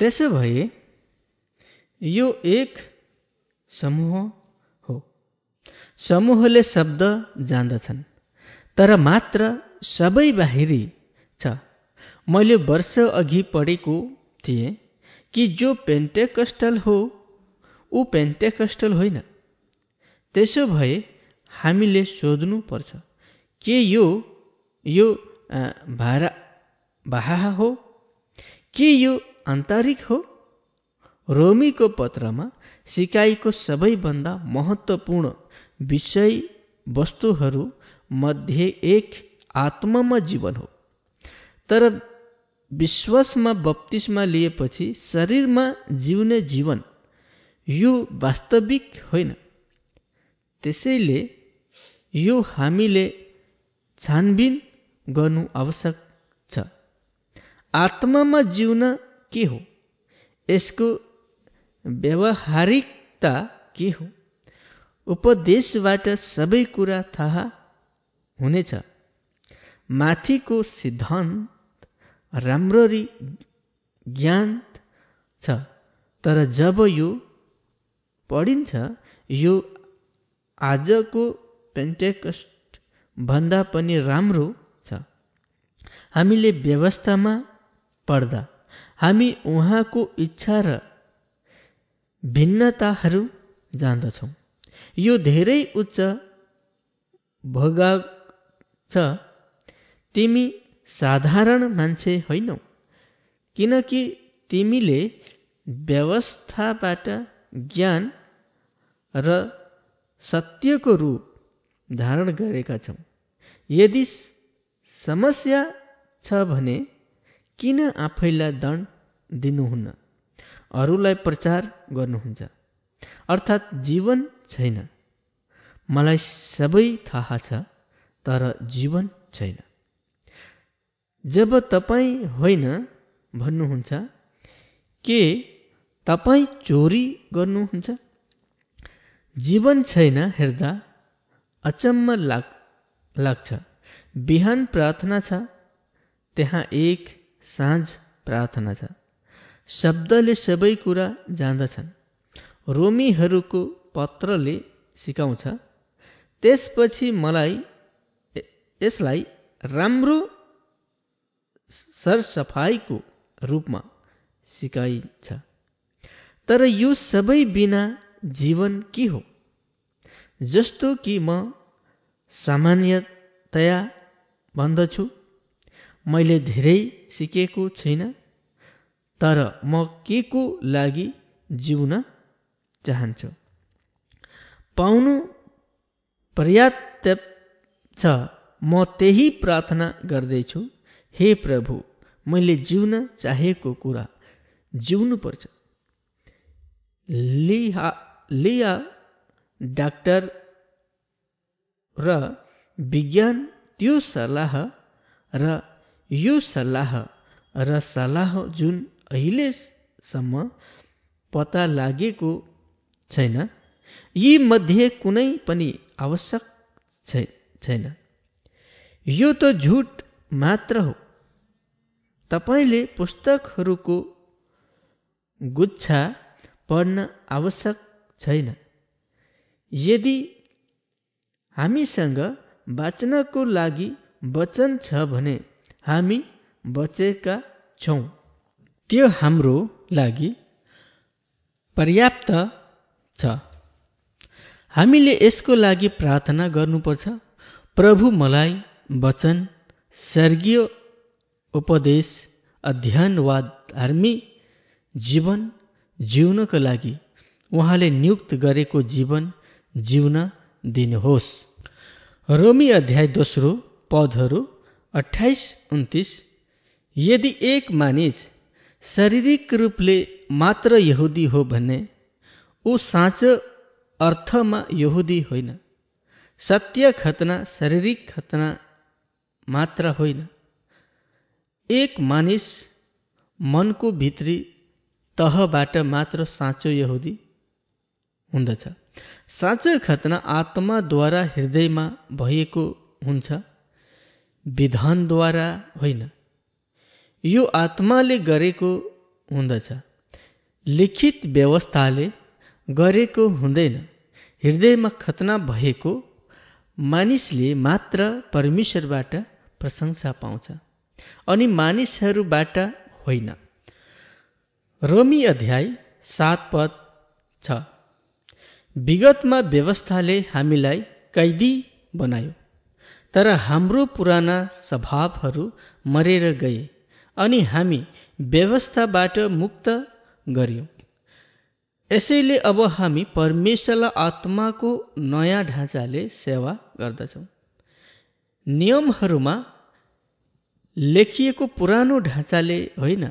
त्यसो भए यो एक समूह हो। समूहले शब्द जान्दछन् तर मात्र सबै बाहिरी छ। मैले वर्ष अघि पढेको थिएँ कि जो पेन्टेकस्टल हो ऊ पेन्टेकस्टल होइन। त्यसो भए हामीले सोध्नु पर्छ के यो यो भारा बाहा हो? के यो आन्तरिक हो? रोमीको पत्रमा सिकाइको सबैभन्दा महत्त्वपूर्ण विषय वस्तुहरू मध्ये एक आत्ममा जीवन हो। तर विश्वासमा बत्तिसमा लिएपछि शरीरमा जिउने जीवन यो वास्तविक होइन। त्यसैले यो हामीले छानबिन गर्नु आवश्यक छ। आत्मामा जिउन के हो? यसको व्यवहारिकता के हो? उपदेशबाट सबै कुरा थाहा हुनेछ। माथिको सिद्धान्त राम्ररी ज्ञान छ। तर जब यो पढिन्छ यो आजको पेन्टेकस्ट भन्दा पनि राम्रो छ। हामीले व्यवस्थामा पढ्दा हामी उहाँको इच्छा र भिन्नताहरू जान्दछौँ। यो धेरै उच्च भोगाग छ। तिमी साधारण मान्छे होइनौ। किनकि तिमीले व्यवस्थाबाट ज्ञान र सत्यको रूप धारण गरेका छौ। यदि समस्या छ भने किन आफैलाई दण्ड दिनुहुन्न? अरूलाई प्रचार गर्नुहुन्छ। अर्थात् जीवन छैन। मलाई सबै थाहा छ तर जीवन छैन। जब तपाईँ होइन भन्नुहुन्छ के तपाईँ चोरी गर्नुहुन्छ? जीवन छैन हेर्दा अचम्म लाग लाग्छ। बिहान प्रार्थना छ त्यहाँ एक साँझ प्रार्थना छ। शब्दले सबै कुरा जान्दछन्। रोमीहरूको पत्रले सिकाउँछ त्यसपछि मलाई यसलाई राम्रो सरसफाइको रूपमा सिकाइन्छ। तर यो सबै बिना जीवन के हो? जस्तो कि म सामान्यतया भन्दछु मैले धेरै सिकेको छैन तर म के को लागि जिउन चाहन्छु? पाउनु पर्याप्त छ म त्यही प्रार्थना गर्दैछु। हे प्रभु मैले जिउन चाहेको कुरा जिउनुपर्छ। लिहा लिया डाक्टर र विज्ञान त्यो सल्लाह र यो सल्लाह र सल्लाह जुन अहिलेसम्म पत्ता लागेको छैन यी मध्ये कुनै पनि आवश्यक छैन। यो त झुट मात्र हो। तपाईँले पुस्तकहरूको गुच्छा पढ्न आवश्यक छैन। यदि हामीसँग बाँच्नको लागि वचन छ भने हामी बचेका छौँ। त्यो हाम्रो लागि पर्याप्त छ। हामीले यसको लागि प्रार्थना गर्नुपर्छ। प्रभु मलाई वचन स्वर्गीय उपदेश अध्ययन वा धार्मिक जीवन जिउनको लागि उहाँले नियुक्त गरेको जीवन जिउन दिनुहोस्। रोमी अध्याय दोस्रो पदहरू अठाइस उन्तिस। यदि एक मानिस शारीरिक रूपले मात्र यहुदी हो भने ऊ साँचो अर्थमा यहुदी होइन सत्य खतना शारीरिक खतना मात्र होइन। एक मानिस मनको भित्री तहबाट मात्र साँचो यहुदी हुँदछ। साँचो खतना आत्माद्वारा हृदयमा भएको हुन्छ विधानद्वारा होइन। यो आत्माले गरेको हुँदछ। लिखित व्यवस्थाले गरेको हुँदैन। हृदयमा खतना भएको मानिसले मात्र परमेश्वरबाट प्रशंसा पाउँछ। अनि मानिसहरूबाट होइन। रोमी अध्याय सात पद छ। विगतमा व्यवस्थाले हामीलाई कैदी बनायो तर हाम्रो पुराना स्वभावहरू मरेर गए अनि हामी व्यवस्थाबाट मुक्त गर्यौँ। यसैले अब हामी परमेश्वरलाई आत्माको नयाँ ढाँचाले सेवा गर्दछौँ। नियमहरूमा लेखिएको पुरानो ढाँचाले होइन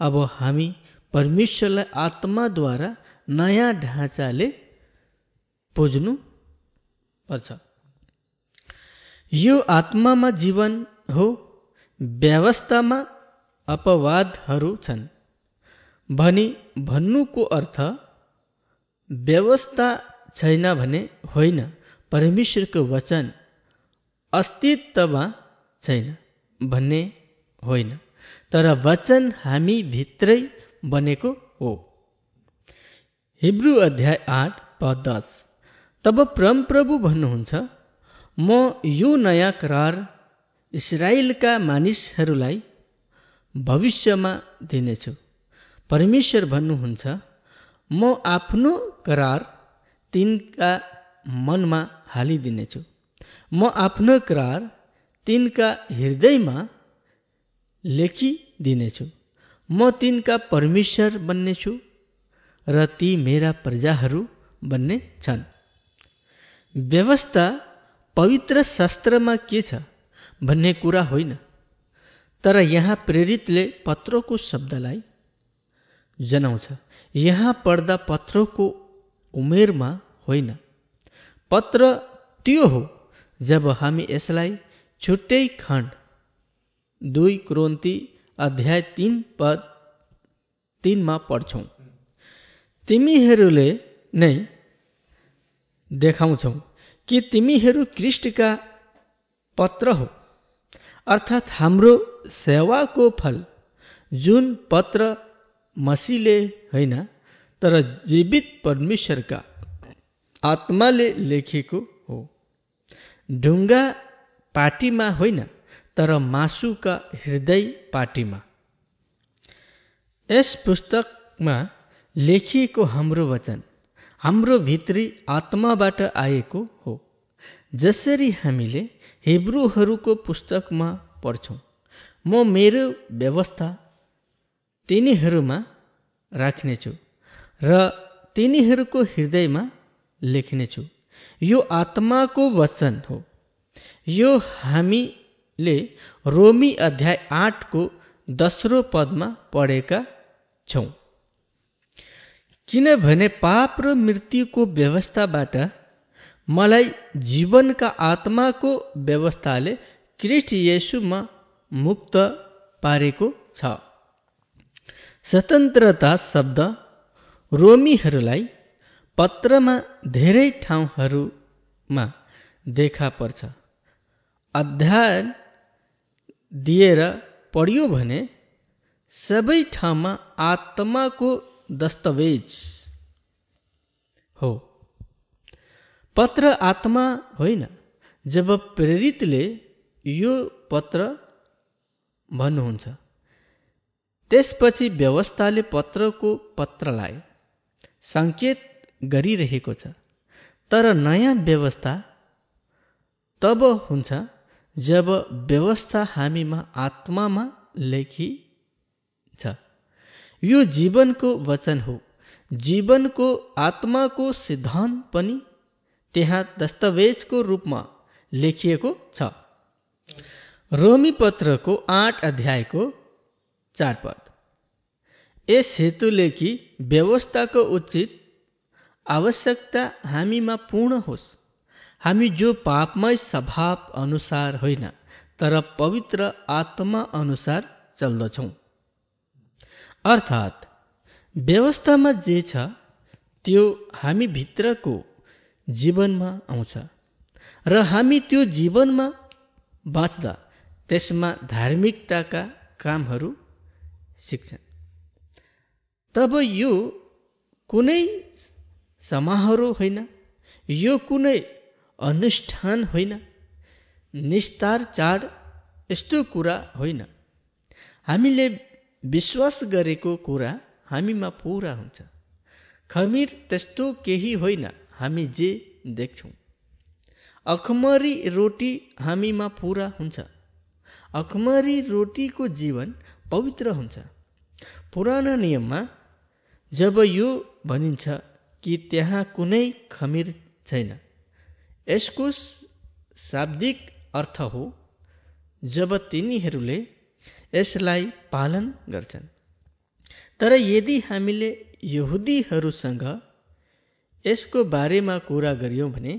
अब हामी परमेश्वरलाई आत्माद्वारा नयाँ ढाँचाले पुज्नु पर्छ। यो आत्मामा जीवन हो व्यवस्थामा अपवादहरू छन्। भनी भन्नुको अर्थ व्यवस्था छैन भने होइन परमेश्वरको वचन अस्तित्वमा छैन। भन्ने होइन। तर वचन हामी भित्रै बनेको हो। हिब्रू अध्याय आठ पद दस। तब परमप्रभु भन्नुहुन्छ म यो नयाँ करार इसरायलका मानिसहरूलाई भविष्यमा दिनेछु। परमेश्वर भन्नुहुन्छ म आफ्नो करार तिनका मनमा हालिदिनेछु। म आफ्नो करार तिनका हृदयमा लेखिदिनेछु म तिनका परमेश्वर बन्नेछु र ती मेरा प्रजाहरू बन्ने छन्। व्यवस्था पवित्र शास्त्रमा के छ भन्ने कुरा होइन तर यहाँ प्रेरितले पत्रको शब्दलाई जनाउँछ। यहाँ पढ्दा पत्रको उमेरमा होइन। पत्र त्यो हो जब हामी यसलाई छुट्टै खण्ड। दुई क्रोन्ती अध्याय तिन पद तिनमा पढ्छौँ। तिमीहरूले नै देखाउँछौ कि तिमीहरू कृष्णका पत्र हो। अर्थात् हाम्रो सेवाको फल जुन पत्र मसीले होइन तर जीवित परमेश्वरका आत्माले लेखेको हो। ढुङ्गा पाटीमा होइन तर मासुका हृदय पाटीमा यस पुस्तकमा लेखिएको हाम्रो वचन हाम्रो भित्री आत्माबाट आएको हो जसरी हामीले हिब्रूहरूको पुस्तकमा पढ्छौँ म मेरो व्यवस्था तिनीहरूमा राख्नेछु र तिनीहरूको हृदयमा लेख्नेछु। यो आत्माको वचन हो। यो हामीले रोमी अध्याय आठको दोस्रो पदमा पढेका छौँ। किनभने पाप र मृत्युको व्यवस्थाबाट मलाई जीवनका आत्माको व्यवस्थाले क्रिस्ट येसुमा मुक्त पारेको छ। स्वतन्त्रता शब्द रोमीहरूलाई पत्रमा धेरै ठाउँहरूमा देखा पर्छ। अध्ययन दिएर पढियो भने सबै ठाउँमा आत्माको दस्तावेज हो। पत्र आत्मा होइन जब प्रेरितले यो पत्र भन्नुहुन्छ त्यसपछि व्यवस्थाले पत्रको पत्रलाई सङ्केत गरिरहेको छ। तर नयाँ व्यवस्था तब हुन्छ जब व्यवस्था हामीमा आत्मामा लेखिन्छ यो जीवनको वचन हो। जीवनको आत्माको सिद्धान्त पनि त्यहाँ दस्तावेजको रूपमा लेखिएको छ। रोमी पत्रको आठ अध्यायको चार पद। यस हेतुले कि व्यवस्थाको उचित आवश्यकता हामीमा पूर्ण होस्। हामी जो पापमय स्वभाव अनुसार होइन तर पवित्र आत्मा अनुसार चल्दछौँ। अर्थात् व्यवस्थामा जे छ त्यो हामी भित्रको जीवनमा आउँछ र हामी त्यो जीवनमा बाँच्दा त्यसमा धार्मिकताका कामहरू सिक्छन्। तब यो कुनै समारोह होइन यो कुनै अनुष्ठान होइन निस्तार चाड यस्तो कुरा होइन। हामीले विश्वास गरेको कुरा हामीमा पुरा हुन्छ। खमिर त्यस्तो केही होइन हामी जे देख्छौँ। अखमरी रोटी हामीमा पुरा हुन्छ। अखमरी रोटीको जीवन पवित्र हुन्छ। पुरानो नियममा जब यो भनिन्छ कि त्यहाँ कुनै खमिर छैन। यसको शाब्दिक अर्थ हो जब तिनीहरूले यसलाई पालन गर्छन्। तर यदि हामीले यहुदीहरूसँग यसको बारेमा कुरा गरियौँ भने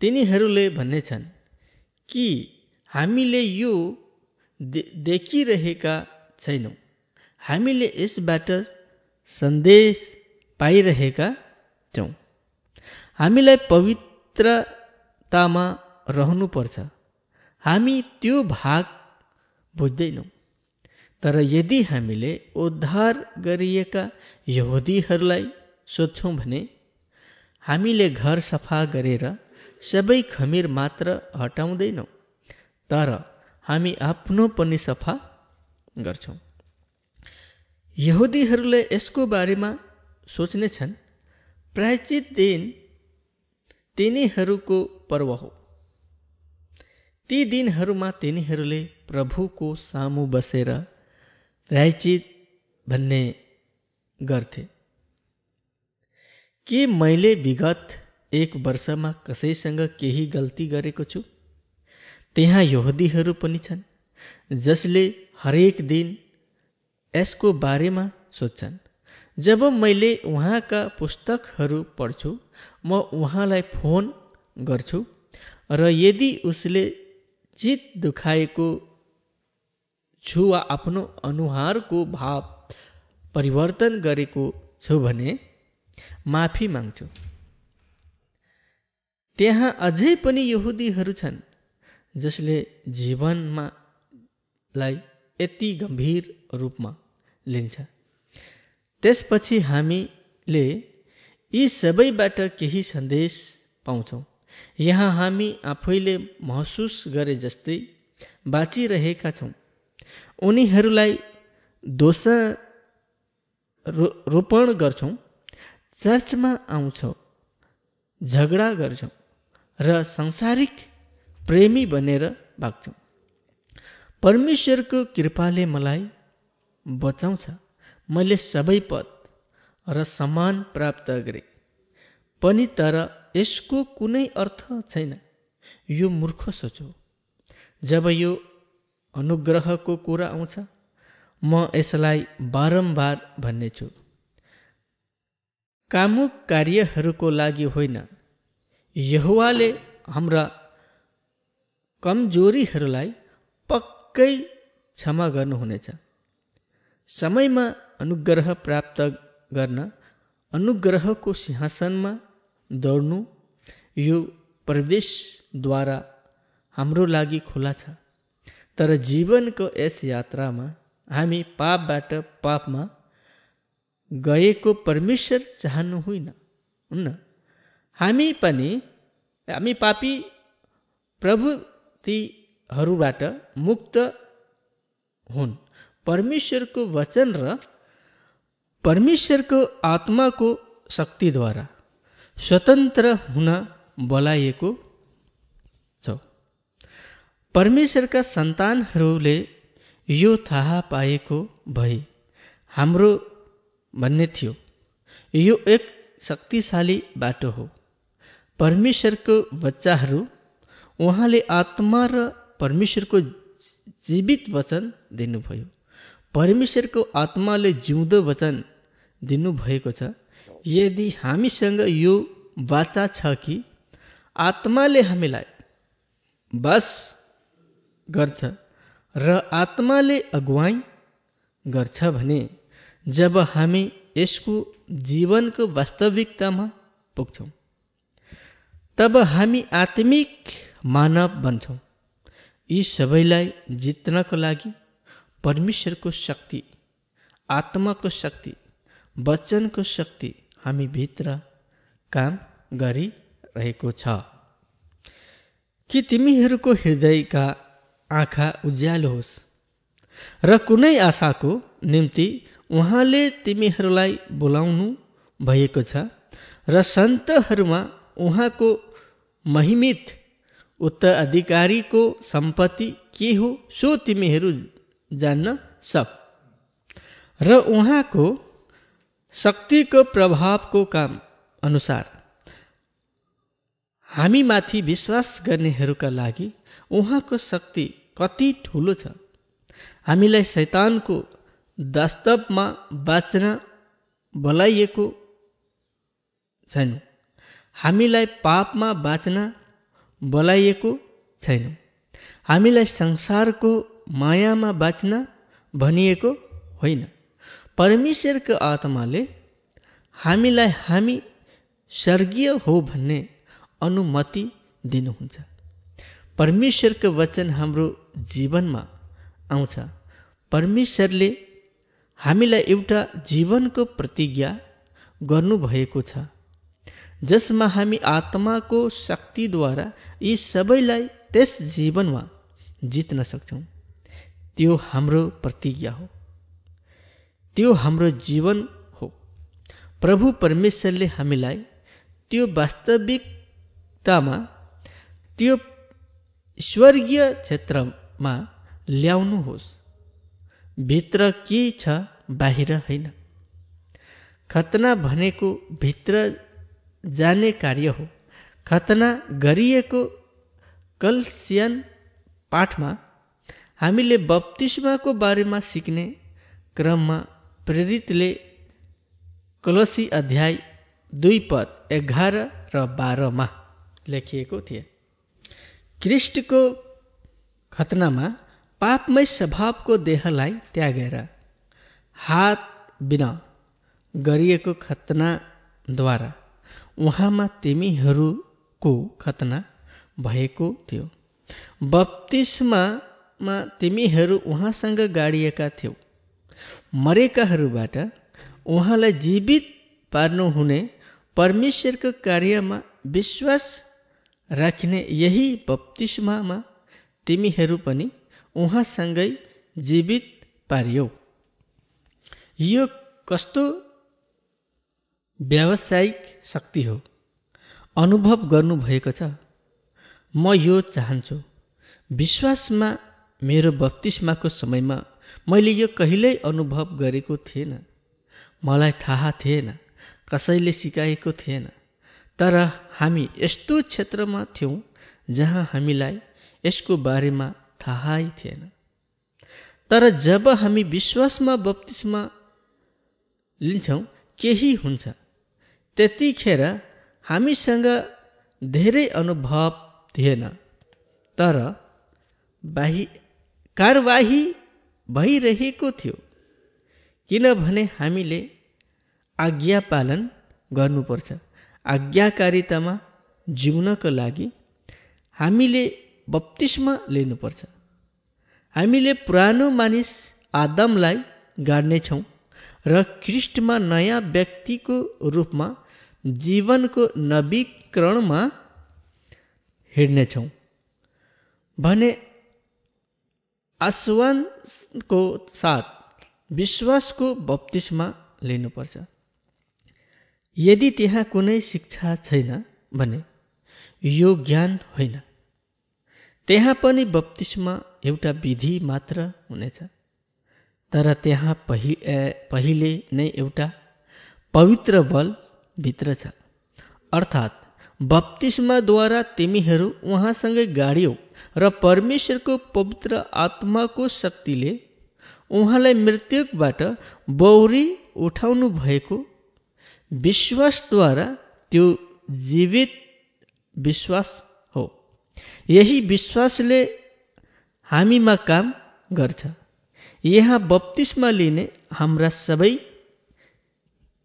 तिनीहरूले भन्नेछन् कि हामीले यो दे देखिरहेका छैनौँ। हामीले यसबाट सन्देश पाइरहेका छौँ। हामीलाई पवित्रतामा रहनुपर्छ। हामी त्यो भाग बुझ्दैनौँ। तर यदि हामीले उद्धार गरिएका यहुदीहरूलाई सोध्छौँ भने हामीले घर सफा गरेर सबै खमिर मात्र हटाउँदैनौँ तर हामी आफ्नो पनि सफा गर्छौँ। यहुदीहरूले यसको बारेमा सोच्नेछन् प्रायचित दिन तिनीहरूको पर्व हो। ती दिनहरूमा तिनीहरूले प्रभुको सामु बसेर प्रायचित भन्ने गर्थे। के मैले विगत एक वर्षमा कसैसँग केही गल्ती गरेको छु? त्यहाँ यहुदीहरू पनि छन् जसले हरेक दिन यसको बारेमा सोध्छन्। जब मैले उहाँका पुस्तकहरू पढ्छु म उहाँलाई फोन गर्छु र यदि उसले चित दुखाएको छु वा आफ्नो अनुहारको भाव परिवर्तन गरेको छु भने माफी माग्छु। त्यहाँ अझै पनि यहुदीहरू छन् जसले जीवनमा लाई यति गम्भीर रूपमा लिन्छ। त्यसपछि हामीले यी सबैबाट केही सन्देश पाउँछौँ। यहाँ हामी आफैले महसुस गरे जस्तै बाँचिरहेका छौँ। उनीहरूलाई दोष रोपण गर्छौँ चर्चमा आउँछौँ झगडा गर्छौँ र संसारिक प्रेमी बनेर भाग्छौँ। परमेश्वरको कृपाले मलाई बचाउँछ। मैले सबै पद र सम्मान प्राप्त गरेँ। पनि तर यसको कुनै अर्थ छैन। यो मूर्ख सोचो जब यो अनुग्रहको कुरा आउँछ म यसलाई बारम्बार भन्नेछु। कामुक कार्यहरूको लागि होइन। यहुवाले हाम्रा कमजोरीहरूलाई पक्कै क्षमा गर्नुहुनेछ। समयमा अनुग्रह प्राप्त गर्न अनुग्रहको सिंहासनमा दौड्नु यो प्रदेशद्वारा हाम्रो लागि खुला छ। तर जीवनको यस यात्रामा हामी पापबाट पापमा गएको परमेश्वर चाहनु होइन हुन्न? हामी पनि हामी पापी प्रभुतिहरूबाट मुक्त हुन्। परमेश्वरको वचन र परमेश्वरको आत्माको शक्तिद्वारा स्वतन्त्र हुन बोलाइएको छ। परमेश्वरका सन्तानहरूले यो थाहा पाएको भए हाम्रो भन्ने थियो यो एक शक्तिशाली बाटो हो। परमेश्वरको बच्चाहरू उहाँले आत्मा र परमेश्वरको जीवित वचन दिनुभयो। परमेश्वरको आत्माले जिउँदो वचन दिनुभएको छ। यदि हामीसँग यो बाचा छ कि आत्माले हामीलाई बस गर्छ र आत्माले अगुवाई गर्छ भने जब हामी यसको जीवनको वास्तविकतामा पुग्छौँ तब हामी आत्मिक मानव बन्छौँ। यी सबैलाई जित्नको लागि परमेश्वरको शक्ति आत्माको शक्ति वचनको शक्ति हामी भित्र काम गरिरहेको छ। कि तिमीहरूको हृदयका आँखा उज्यालो होस् र कुनै आशाको निम्ति उहाँले तिमीहरूलाई बोलाउनु भएको छ र सन्तहरूमा उहाँको महिमित उत्तराधिकारीको सम्पत्ति के हो सो तिमीहरू जान्न सक। र उहाँको शक्तिको प्रभावको काम अनुसार हामीमाथि विश्वास गर्नेहरूका लागि उहाँको शक्ति कति ठुलो छ? हामीलाई शैतानको वास्तवमा बाँच्न बोलाइएको छैन। हामीलाई पापमा बाँच्न बोलाइएको छैन। हामीलाई संसारको मायामा बाँच्न भनिएको होइन। परमेश्वरको आत्माले हामीलाई हामी स्वर्गीय हो भन्ने अनुमति दिनुहुन्छ। परमेश्वरको वचन हाम्रो जीवनमा आउँछ। परमेश्वरले हामीलाई एउटा जीवनको प्रतिज्ञा गर्नुभएको छ। जसमा हामी आत्माको शक्तिद्वारा यी सबैलाई त्यस जीवनमा जित्न सक्छौँ। त्यो हाम्रो प्रतिज्ञा हो। त्यो हाम्रो जीवन हो। प्रभु परमेश्वरले हामीलाई त्यो वास्तविकतामा त्यो स्वर्गीय क्षेत्रमा ल्याउनुहोस्। भित्र के छ बाहिर होइन। खतना भनेको भित्र जाने कार्य हो। खतना गरिएको कलसियन पाठमा हामीले बप्तिस्माको बारेमा सिक्ने क्रममा प्रेरितले कलसी अध्याय दुई पद एघार र बाह्रमा लेखिएको थिए। क्रिस्टको खतनामा पापमय स्वभावको देहलाई त्यागेर हात बिना गरिएको खतनाद्वारा उहाँमा तिमीहरूको खतना भएको थियो। बत्तिसमा तिमीहरू उहाँसँग गाडिएका थियौ। मरेकाहरूबाट उहाँलाई जीवित पार्नुहुने परमेश्वरको कार्यमा विश्वास राख्ने यही बप्तिस्मामा तिमीहरू पनि उहाँसँगै जीवित पारियौ। यो कस्तो व्यावसायिक शक्ति हो? अनुभव गर्नुभएको छ। म यो चाहन्छु। विश्वासमा मेरो बत्तिसमाको समयमा मैले यो कहिल्यै अनुभव गरेको थिएन। मलाई थाहा थिएन कसैले सिकाएको थिएन। तर हामी यस्तो क्षेत्रमा थियौँ जहाँ हामीलाई यसको बारेमा थाहै थिएन। तर जब हामी विश्वासमा बत्तिसमा लिन्छौँ केही हुन्छ। त्यतिखेर हामीसँग धेरै अनुभव थिएन। तर बाहि कारवाही भइरहेको थियो। किनभने हामीले आज्ञा पालन गर्नुपर्छ। आज्ञाकारितामा जिउनको लागि हामीले बत्तिसमा लिनुपर्छ। हामीले पुरानो मानिस आदमलाई गाड्नेछौँ र ख्रिस्टमा नयाँ व्यक्तिको रूपमा जीवनको नवीकरणमा हिँड्नेछौँ भने आश्वानको साथ विश्वासको बत्तिसमा लिनुपर्छ। यदि त्यहाँ कुनै शिक्षा छैन भने यो ज्ञान होइन। त्यहाँ पनि बत्तिसमा एउटा विधि मात्र हुनेछ। तर त्यहाँ पहि पहिले नै एउटा पवित्र बल भित्र छ। अर्थात् बत्तिसमाद्वारा तिमीहरू उहाँसँगै गाड्यौ र परमेश्वरको पवित्र आत्माको शक्तिले उहाँलाई मृत्युबाट बौरी उठाउनु भएको विश्वासद्वारा त्यो जीवित विश्वास हो। यही विश्वासले हामीमा काम गर्छ। यहाँ बत्तिसमा लिने हाम्रा सबै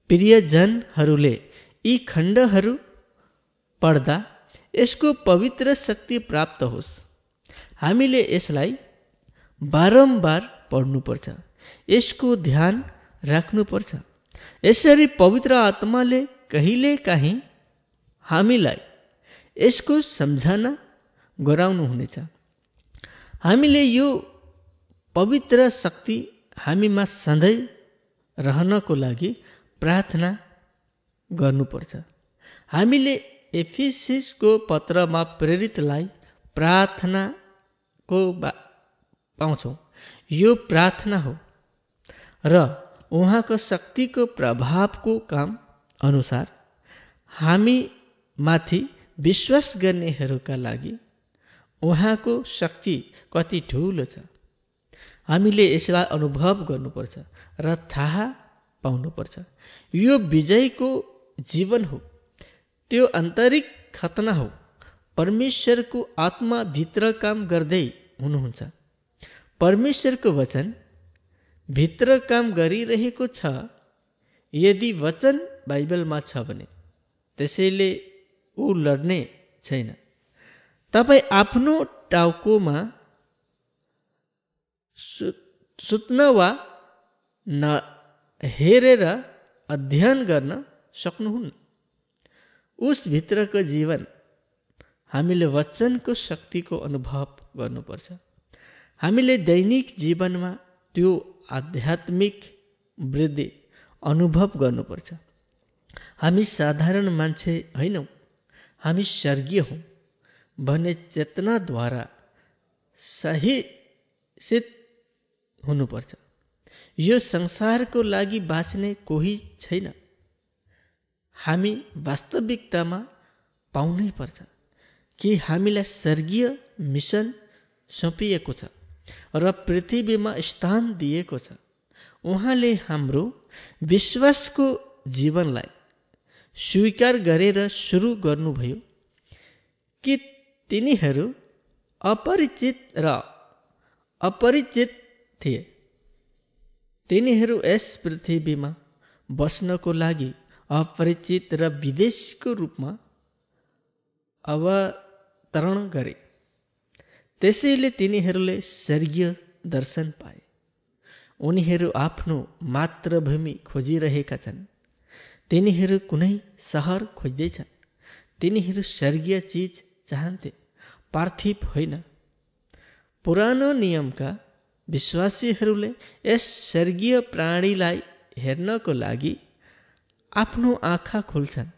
प्रियजनहरूले यी खण्डहरू पढ्दा यसको पवित्र शक्ति प्राप्त होस्। हामीले यसलाई बारम्बार पढ्नुपर्छ। यसको ध्यान राख्नुपर्छ। यसरी पवित्र आत्माले कहिले काहीँ हामीलाई यसको सम्झना गराउनुहुनेछ। हामीले यो पवित्र शक्ति हामीमा सधैँ रहनको लागि प्रार्थना गर्नुपर्छ। हामीले एफिसिसको पत्रमा प्रेरितलाई प्रार्थनाको पाउँछौँ। यो प्रार्थना हो र उहाँको शक्तिको प्रभावको काम अनुसार हामी माथि विश्वास गर्नेहरूका लागि उहाँको शक्ति कति ठुलो छ हामीले यसलाई अनुभव गर्नुपर्छ र थाहा पाउनुपर्छ। यो विजयको जीवन हो। त्यो आन्तरिक खतना हो। परमेश्वरको आत्मा भित्र काम गर्दै हुनुहुन्छ। परमेश्वरको वचन भित्र काम गरिरहेको छ। यदि वचन बाइबलमा छ भने त्यसैले ऊ लड्ने छैन। तपाईँ आफ्नो टाउकोमा सुत्न वा न हेरेर अध्ययन गर्न सक्नुहुन्न। उस भित्रको जीवन हामीले वचनको शक्तिको अनुभव गर्नुपर्छ। हामीले दैनिक जीवनमा त्यो आध्यात्मिक वृद्धि अनुभव गर्नुपर्छ। हामी साधारण मान्छे होइनौँ हामी स्वर्गीय हौँ भन्ने चेतनाद्वारा सही सित हुनुपर्छ। यो संसारको लागि बाँच्ने कोही छैन। हामी वास्तविकतामा पाउनै पर्छ। कि हामीलाई स्वर्गीय मिसन सुम्पिएको छ र पृथ्वीमा स्थान दिएको छ? उहाँले हाम्रो विश्वासको जीवनलाई स्वीकार गरेर सुरु गर्नुभयो कि तिनीहरू अपरिचित र अपरिचित थिए। तिनीहरू यस पृथ्वीमा बस्नको लागि अपरिचित र विदेशीको रूपमा अवतरण गरे त्यसैले तिनीहरूले स्वर्गीय दर्शन पाए। उनीहरू आफ्नो मातृभूमि खोजिरहेका छन्। तिनीहरू कुनै सहर खोज्दैछन्। तिनीहरू स्वर्गीय चिज चाहन्थे। पार्थिव होइन। पुरानो नियमका विश्वासीहरूले यस स्वर्गीय प्राणीलाई हेर्नको लागि आफ्नो आँखा खोल्छन्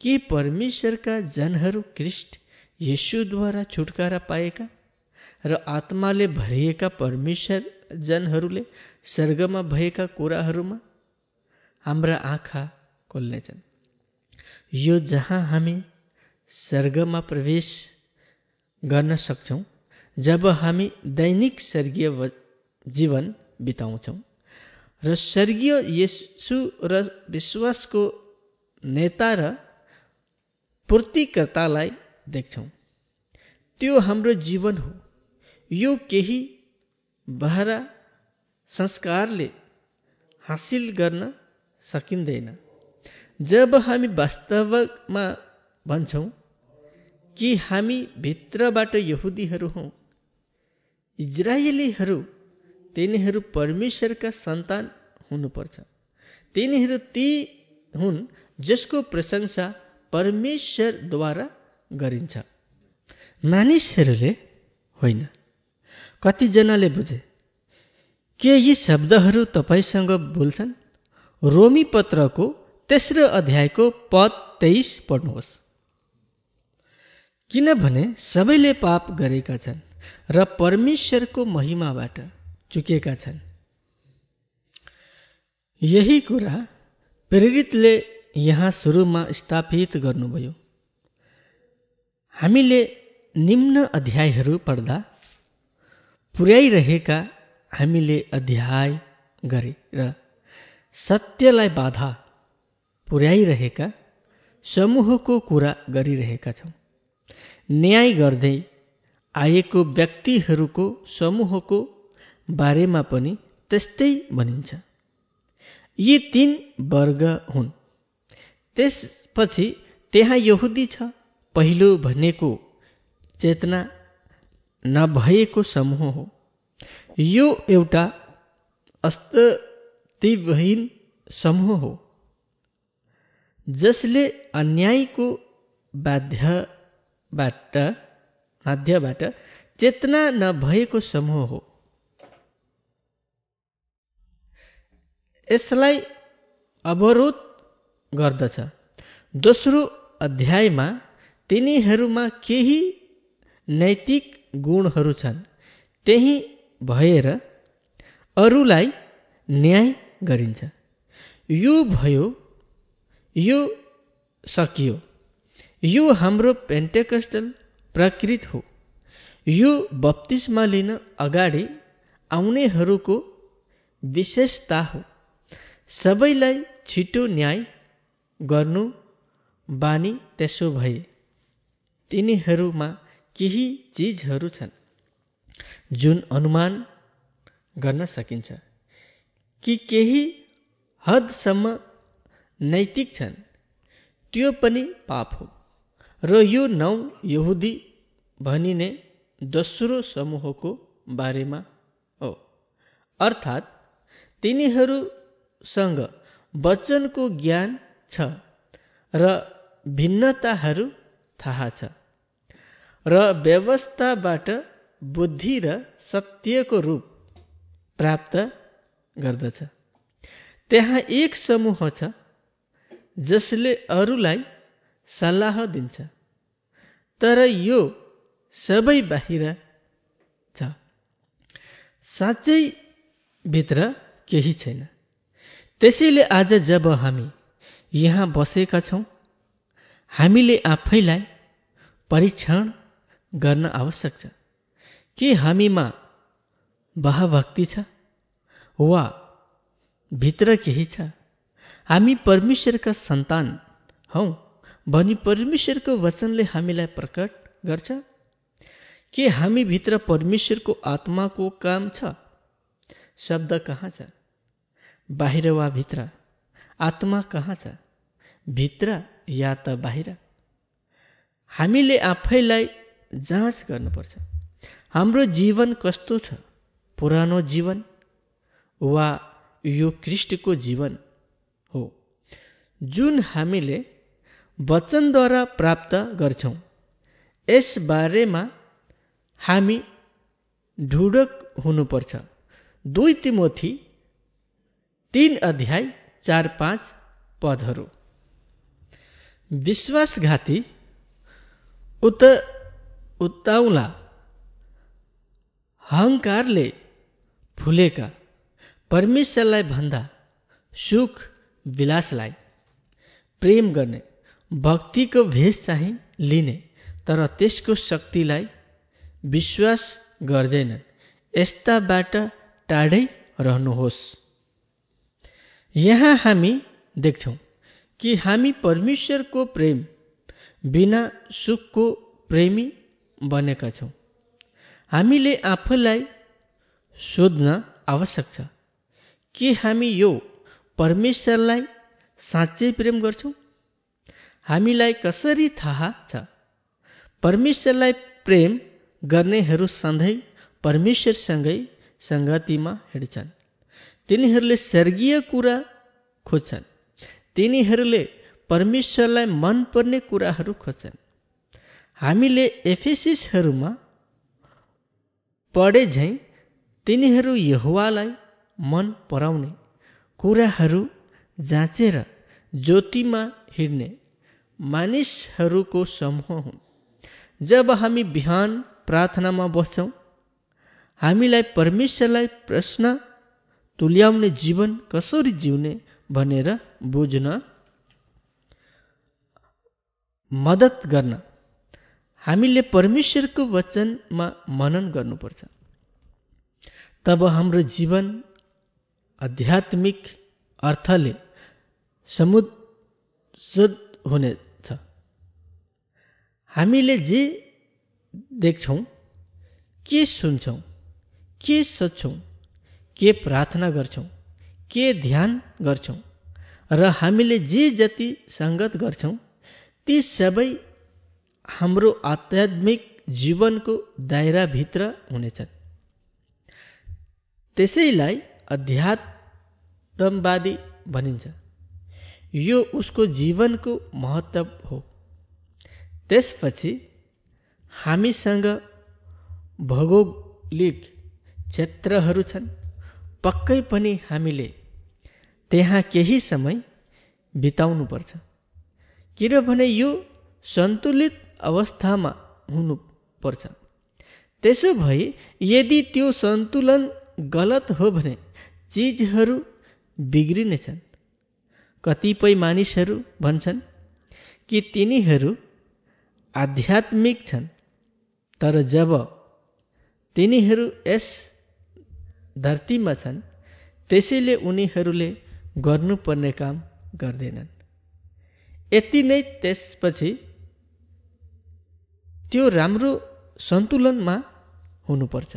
के परमेश्वरका जनहरू क्रिस्ट यशुद्वारा छुटकारा पाएका र आत्माले भरिएका परमेश्वर जनहरूले स्वर्गमा भएका कुराहरूमा हाम्रा आँखा खोल्नेछन्। यो जहाँ हामी स्वर्गमा प्रवेश गर्न सक्छौँ जब हामी दैनिक स्वर्गीय जीवन बिताउँछौँ। र स्वर्गीय यसु र विश्वासको नेता र पूर्तिकर्तालाई देख्छौँ। त्यो हाम्रो जीवन हो। यो केही बहरा संस्कारले हासिल गर्न सकिँदैन। जब हामी वास्तवमा भन्छौँ कि हामी भित्रबाट यहुदीहरू हौँ इजरायलीहरू तिनीहरू परमेश्वरका सन्तान हुनुपर्छ। तिनीहरू ती हुन् जसको प्रशंसा परमेश्वरद्वारा गरिन्छ। मानिसहरूले होइन। कतिजनाले बुझे के यी शब्दहरू तपाईँसँग बोल्छन्? रोमी पत्रको तेस्रो अध्यायको पद तेइस पढ्नुहोस्। किनभने सबैले पाप गरेका छन् र परमेश्वरको महिमाबाट चुकेका छन्। यही कुरा प्रेरितले यहाँ सुरुमा स्थापित गर्नुभयो। हामीले निम्न अध्यायहरू पढ्दा पुर्याइरहेका हामीले अध्याय गरे र सत्यलाई बाधा पुर्याइरहेका समूहको कुरा गरिरहेका छौँ। न्याय गर्दै आएको व्यक्तिहरूको समूहको बारेमा पनि त्यस्तै भनिन्छ। यी तीन वर्ग हुन्। त्यसपछि त्यहाँ यहुदी छ। पहिलो भनेको चेतना नभएको समूह हो। यो एउटा अस्तित्वहीन समूह हो जसले अन्यायको बाध्यबाट माध्यबाट चेतना नभएको समूह हो। यसलाई अवरोध गर्दछ। दोस्रो अध्यायमा तिनीहरूमा केही नैतिक गुणहरू छन्। त्यही भएर अरूलाई न्याय गरिन्छ। यो भयो यो सकियो। यो हाम्रो पेन्टेकस्टल प्रकृत हो। यो बत्तिसमा लिन अगाडि आउनेहरूको विशेषता हो। सबैलाई छिटो न्याय गर्नु बानी त्यसो भए तिनीहरूमा केही चिजहरू छन् जुन अनुमान गर्न सकिन्छ। कि केही हदसम्म नैतिक छन् त्यो पनि पाप हो। र यो नौ यहुदी भनिने दोस्रो समूहको बारेमा हो। अर्थात् तिनीहरूसँग वचनको ज्ञान छ र भिन्नताहरू थाहा छ र व्यवस्थाबाट बुद्धि र सत्यको रूप प्राप्त गर्दछ। त्यहाँ एक समूह छ जसले अरूलाई सल्लाह दिन्छ तर यो सबै बाहिर छ। साँच्चै भित्र केही छैन। त्यसैले आज जब हामी यहाँ बसेका छौँ हामीले आफैलाई परीक्षण गर्न आवश्यक छ। के हामीमा भावभक्ति छ वा भित्र केही छ? हामी परमेश्वरका सन्तान हौ भनी परमेश्वरको वचनले हामीलाई प्रकट गर्छ? के हामी भित्र परमेश्वरको आत्माको काम छ? शब्द कहाँ छ? बाहिर वा भित्र? आत्मा कहाँ छ? भित्र या त बाहिर? हामीले आफैलाई जाँच गर्नुपर्छ। हाम्रो जीवन कस्तो छ? पुरानो जीवन वा यो कृष्णको जीवन हो? जुन हामीले वचनद्वारा प्राप्त गर्छौँ यस बारेमा हामी ढुडक हुनुपर्छ। दुई तिमोथी तीन अध्याय चार पाँच पदहरू। विश्वासघाती उत उत्ताउला अहङ्कारले फुलेका परमेश्वरलाई भन्दा सुख विलासलाई प्रेम गर्ने भक्तिको भेष चाहिँ लिने तर त्यसको शक्तिलाई विश्वास गर्दैनन्। यस्ताबाट टाढै रहनुहोस्। यहाँ हामी देख्छौँ कि हामी परमेश्वरको प्रेम बिना सुखको प्रेमी बनेका छौँ। हामीले आफूलाई सोध्न आवश्यक छ के हामी यो परमेश्वरलाई साँच्चै प्रेम गर्छौँ? हामीलाई कसरी थाहा छ? परमेश्वरलाई प्रेम गर्नेहरू सधैँ परमेश्वरसँगै सङ्गतिमा हिँड्छन्। तिनीहरूले स्वर्गीय कुरा खोज्छन्। तिनीहरूले परमेश्वरलाई मनपर्ने कुराहरू खोज्छन्। हामीले एफेसिसहरूमा पढे झैँ तिनीहरू यहुवालाई मन पराउने कुराहरू जाँचेर ज्योतिमा हिँड्ने मानिसहरूको समूह हुन्। जब हामी बिहान प्रार्थनामा बस्छौँ हामीलाई परमेश्वरलाई प्रश्न तुल्याउने जीवन कसरी जिउने भनेर बुझ्न मद्दत गर्न। हामीले परमेश्वरको वचनमा मनन गर्नुपर्छ। तब हाम्रो जीवन आध्यात्मिक अर्थले समुद्ध हुनेछ। हामीले जे देख्छौँ के सुन्छौँ के सोध्छौँ के प्रार्थना गर्छौँ के ध्यान गर्छौँ र हामीले जे जति सङ्गत गर्छौँ ती सबै हाम्रो आध्यात्मिक जीवनको दायराभित्र हुनेछन्। त्यसैलाई अध्यात्मवादी भनिन्छ। यो उसको जीवनको महत्त्व हो। त्यसपछि हामीसँग भौगोलिक क्षेत्रहरू छन्। पक्कै पनि हामीले त्यहाँ केही समय बिताउनुपर्छ। किनभने यो सन्तुलित अवस्थामा हुनुपर्छ। त्यसो भए यदि त्यो सन्तुलन गलत हो भने चिजहरू बिग्रिनेछन्। कतिपय मानिसहरू भन्छन् कि तिनीहरू आध्यात्मिक छन् तर जब तिनीहरू यस धरतीमा छन् त्यसैले उनीहरूले गर्नुपर्ने काम गर्दैनन्। यति नै त्यसपछि त्यो राम्रो सन्तुलनमा हुनुपर्छ।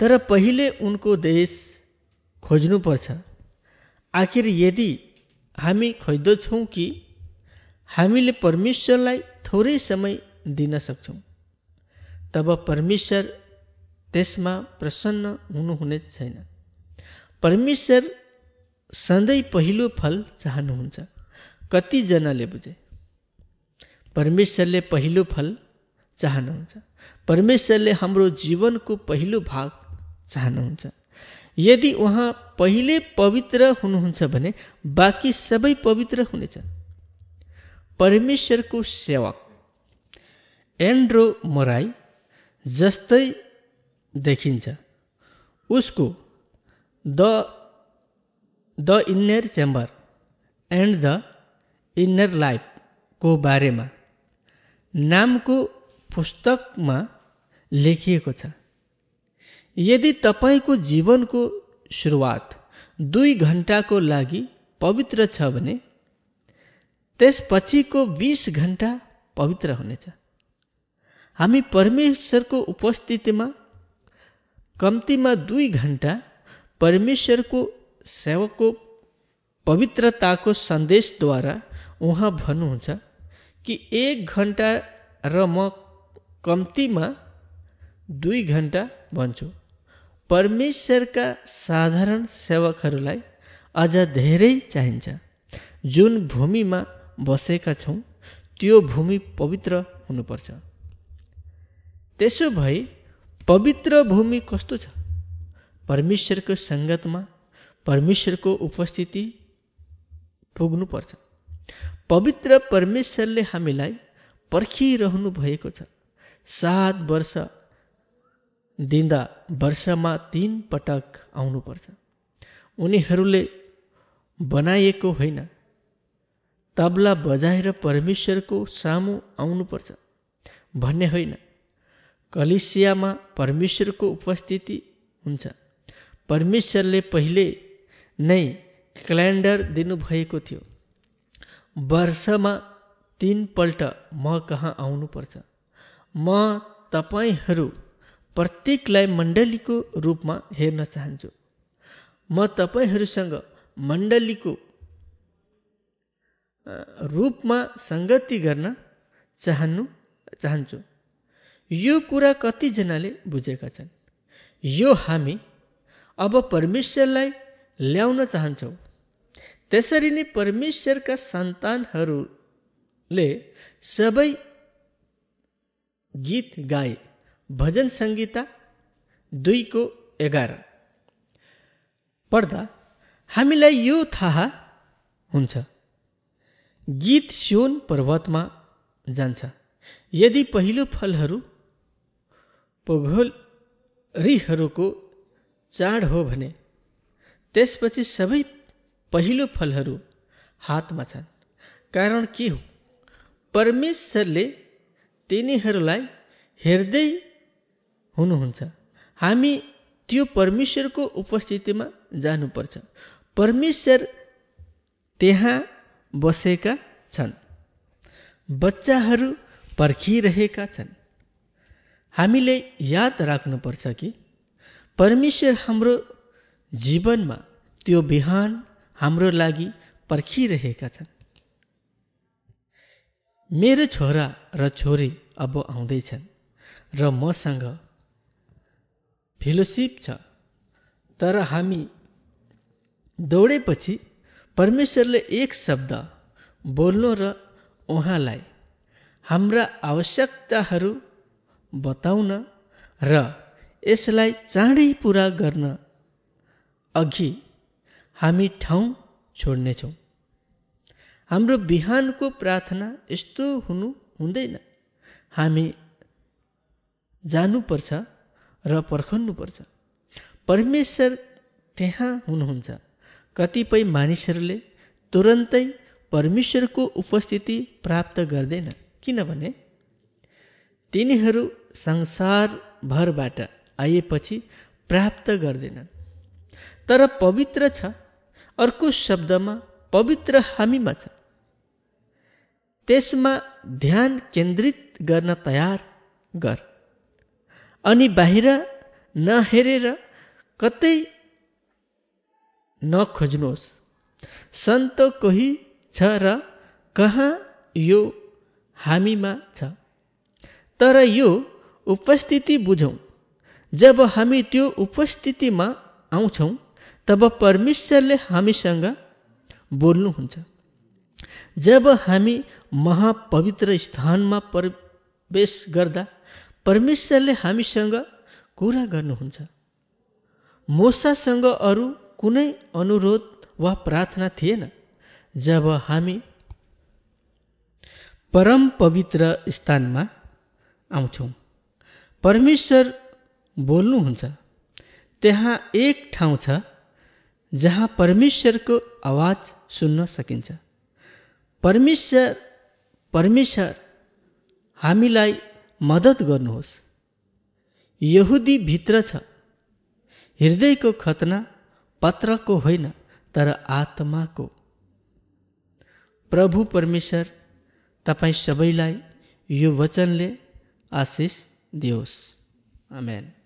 तर पहिले उनको देश खोज्नुपर्छ। आखिर यदि हामी खोज्दछौँ कि हामीले परमेश्वरलाई थोरै समय दिन सक्छौँ तब परमेश्वर त्यसमा प्रसन्न हुनुहुने छैन। परमेश्वर सधैँ पहिलो फल चाहनुहुन्छ। कतिजनाले बुझे? परमेश्वरले पहिलो फल चाहनुहुन्छ। परमेश्वरले हाम्रो जीवनको पहिलो भाग चाहनुहुन्छ। यदि उहाँ पहिले पवित्र हुनुहुन्छ भने बाँकी सबै पवित्र हुनेछ। परमेश्वरको सेवक एन्ड्रो मोराई जस्तै देखिन्छ। उसको the the inner chamber and the inner लाइफको बारेमा नामको पुस्तकमा लेखिएको छ। यदि तपाईँको जीवनको सुरुवात दुई घन्टाको लागि पवित्र छ भने त्यसपछिको बिस घन्टा पवित्र हुनेछ। हामी परमेश्वरको उपस्थितिमा कम्तीमा दुई घन्टा परमेश्वरको सेवकको पवित्रताको सन्देशद्वारा उहाँ भन्नुहुन्छ कि एक घन्टा र म कम्तीमा दुई घन्टा भन्छु। परमेश्वरका साधारण सेवकहरूलाई अझ धेरै चाहिन्छ। जुन भूमिमा बसेका छौँ त्यो भूमि पवित्र हुनुपर्छ। त्यसो भए पवित्र भूमि कस्तो छ? परमेश्वरको सङ्गतमा परमेश्वरको उपस्थिति पुग्नुपर्छ। पवित्र परमेश्वरले हामीलाई पर्खिरहनु भएको छ। सात वर्ष दिँदा वर्षमा तिन पटक आउनुपर्छ। उनीहरूले बनाइएको होइन। तबला बजाएर परमेश्वरको सामु आउनुपर्छ भन्ने होइन। कलिसियामा परमेश्वरको उपस्थिति हुन्छ। परमेश्वरले पहिले नै क्यालेन्डर दिनुभएको थियो। वर्षमा तिनपल्ट म कहाँ आउनुपर्छ? म तपाईँहरू प्रत्येकलाई मण्डलीको रूपमा हेर्न चाहन्छु। म तपाईँहरूसँग मण्डलीको रूपमा सङ्गति गर्न चाहनु चाहन्छु। यो कुरा कतिजनाले बुझेका छन्। यो हामी अब परमेश्वरलाई ल्याउन चाहन्छौँ। त्यसरी नै परमेश्वरका सन्तानहरूले सबै गीत गाए। भजन संहिता दुईको एघार। पढ्दा हामीलाई यो थाहा हुन्छ। गीत सियोन पर्वतमा जान्छ। यदि पहिलो फलहरू पोघोलरीहरूको चाड हो भने त्यसपछि सबै पहिलो फलहरू हातमा छन्। कारण के हो? परमेश्वरले तिनीहरूलाई हेर्दै हुनुहुन्छ। हामी त्यो परमेश्वरको उपस्थितिमा जानुपर्छ। परमेश्वर त्यहाँ बसेका छन्। बच्चाहरू पर्खिरहेका छन्। हामीले याद राख्नुपर्छ कि परमेश्वर हाम्रो जीवनमा त्यो बिहान हाम्रो लागि पर्खिरहेका छन्। मेरो छोरा र छोरी अब आउँदैछन् र मसँग फेलोसिप छ। तर हामी दौडेपछि परमेश्वरले एक शब्द बोल्नु र उहाँलाई हाम्रा आवश्यकताहरू बताउन र यसलाई चाँडै पुरा गर्न अघि हामी ठाउँ छोड्नेछौँ। हाम्रो बिहानको प्रार्थना यस्तो हुनु हुँदैन। हामी जानुपर्छ र पर्खन्नुपर्छ परमेश्वर त्यहाँ हुनुहुन्छ। कतिपय मानिसहरूले तुरन्तै परमेश्वरको उपस्थिति प्राप्त गर्दैन। किनभने तिनीहरू संसार भरबाट आएपछि प्राप्त गर्दैनन्। तर पवित्र छ अर्को शब्दमा पवित्र हामीमा छ। त्यसमा ध्यान केन्द्रित गर्न तयार गर। अनि बाहिर नहेरेर कतै नखोज्नुहोस्। सन्त कोही छ र कहाँ यो हामीमा छ? तर यो उपस्थिति बुझौँ। जब हामी त्यो उपस्थितिमा आउँछौँ तब परमेश्वरले हामीसँग बोल्नुहुन्छ। जब हामी महापवित्र स्थानमा प्रवेश गर्दा परमेश्वरले हामीसँग कुरा गर्नुहुन्छ। मोसासँग अरू कुनै अनुरोध वा प्रार्थना थिएन। जब हामी परम पवित्र स्थानमा आउँछौँ। परमेश्वर बोल्नुहुन्छ त्यहाँ एक ठाउँ छ जहाँ परमेश्वरको आवाज सुन्न सकिन्छ। परमेश्वर परमेश्वर हामीलाई मद्दत गर्नुहोस्। यहुदी भित्र छ हृदयको खतना पत्रको होइन तर आत्माको। प्रभु परमेश्वर तपाईँ सबैलाई यो वचनले asís Dios. Amén.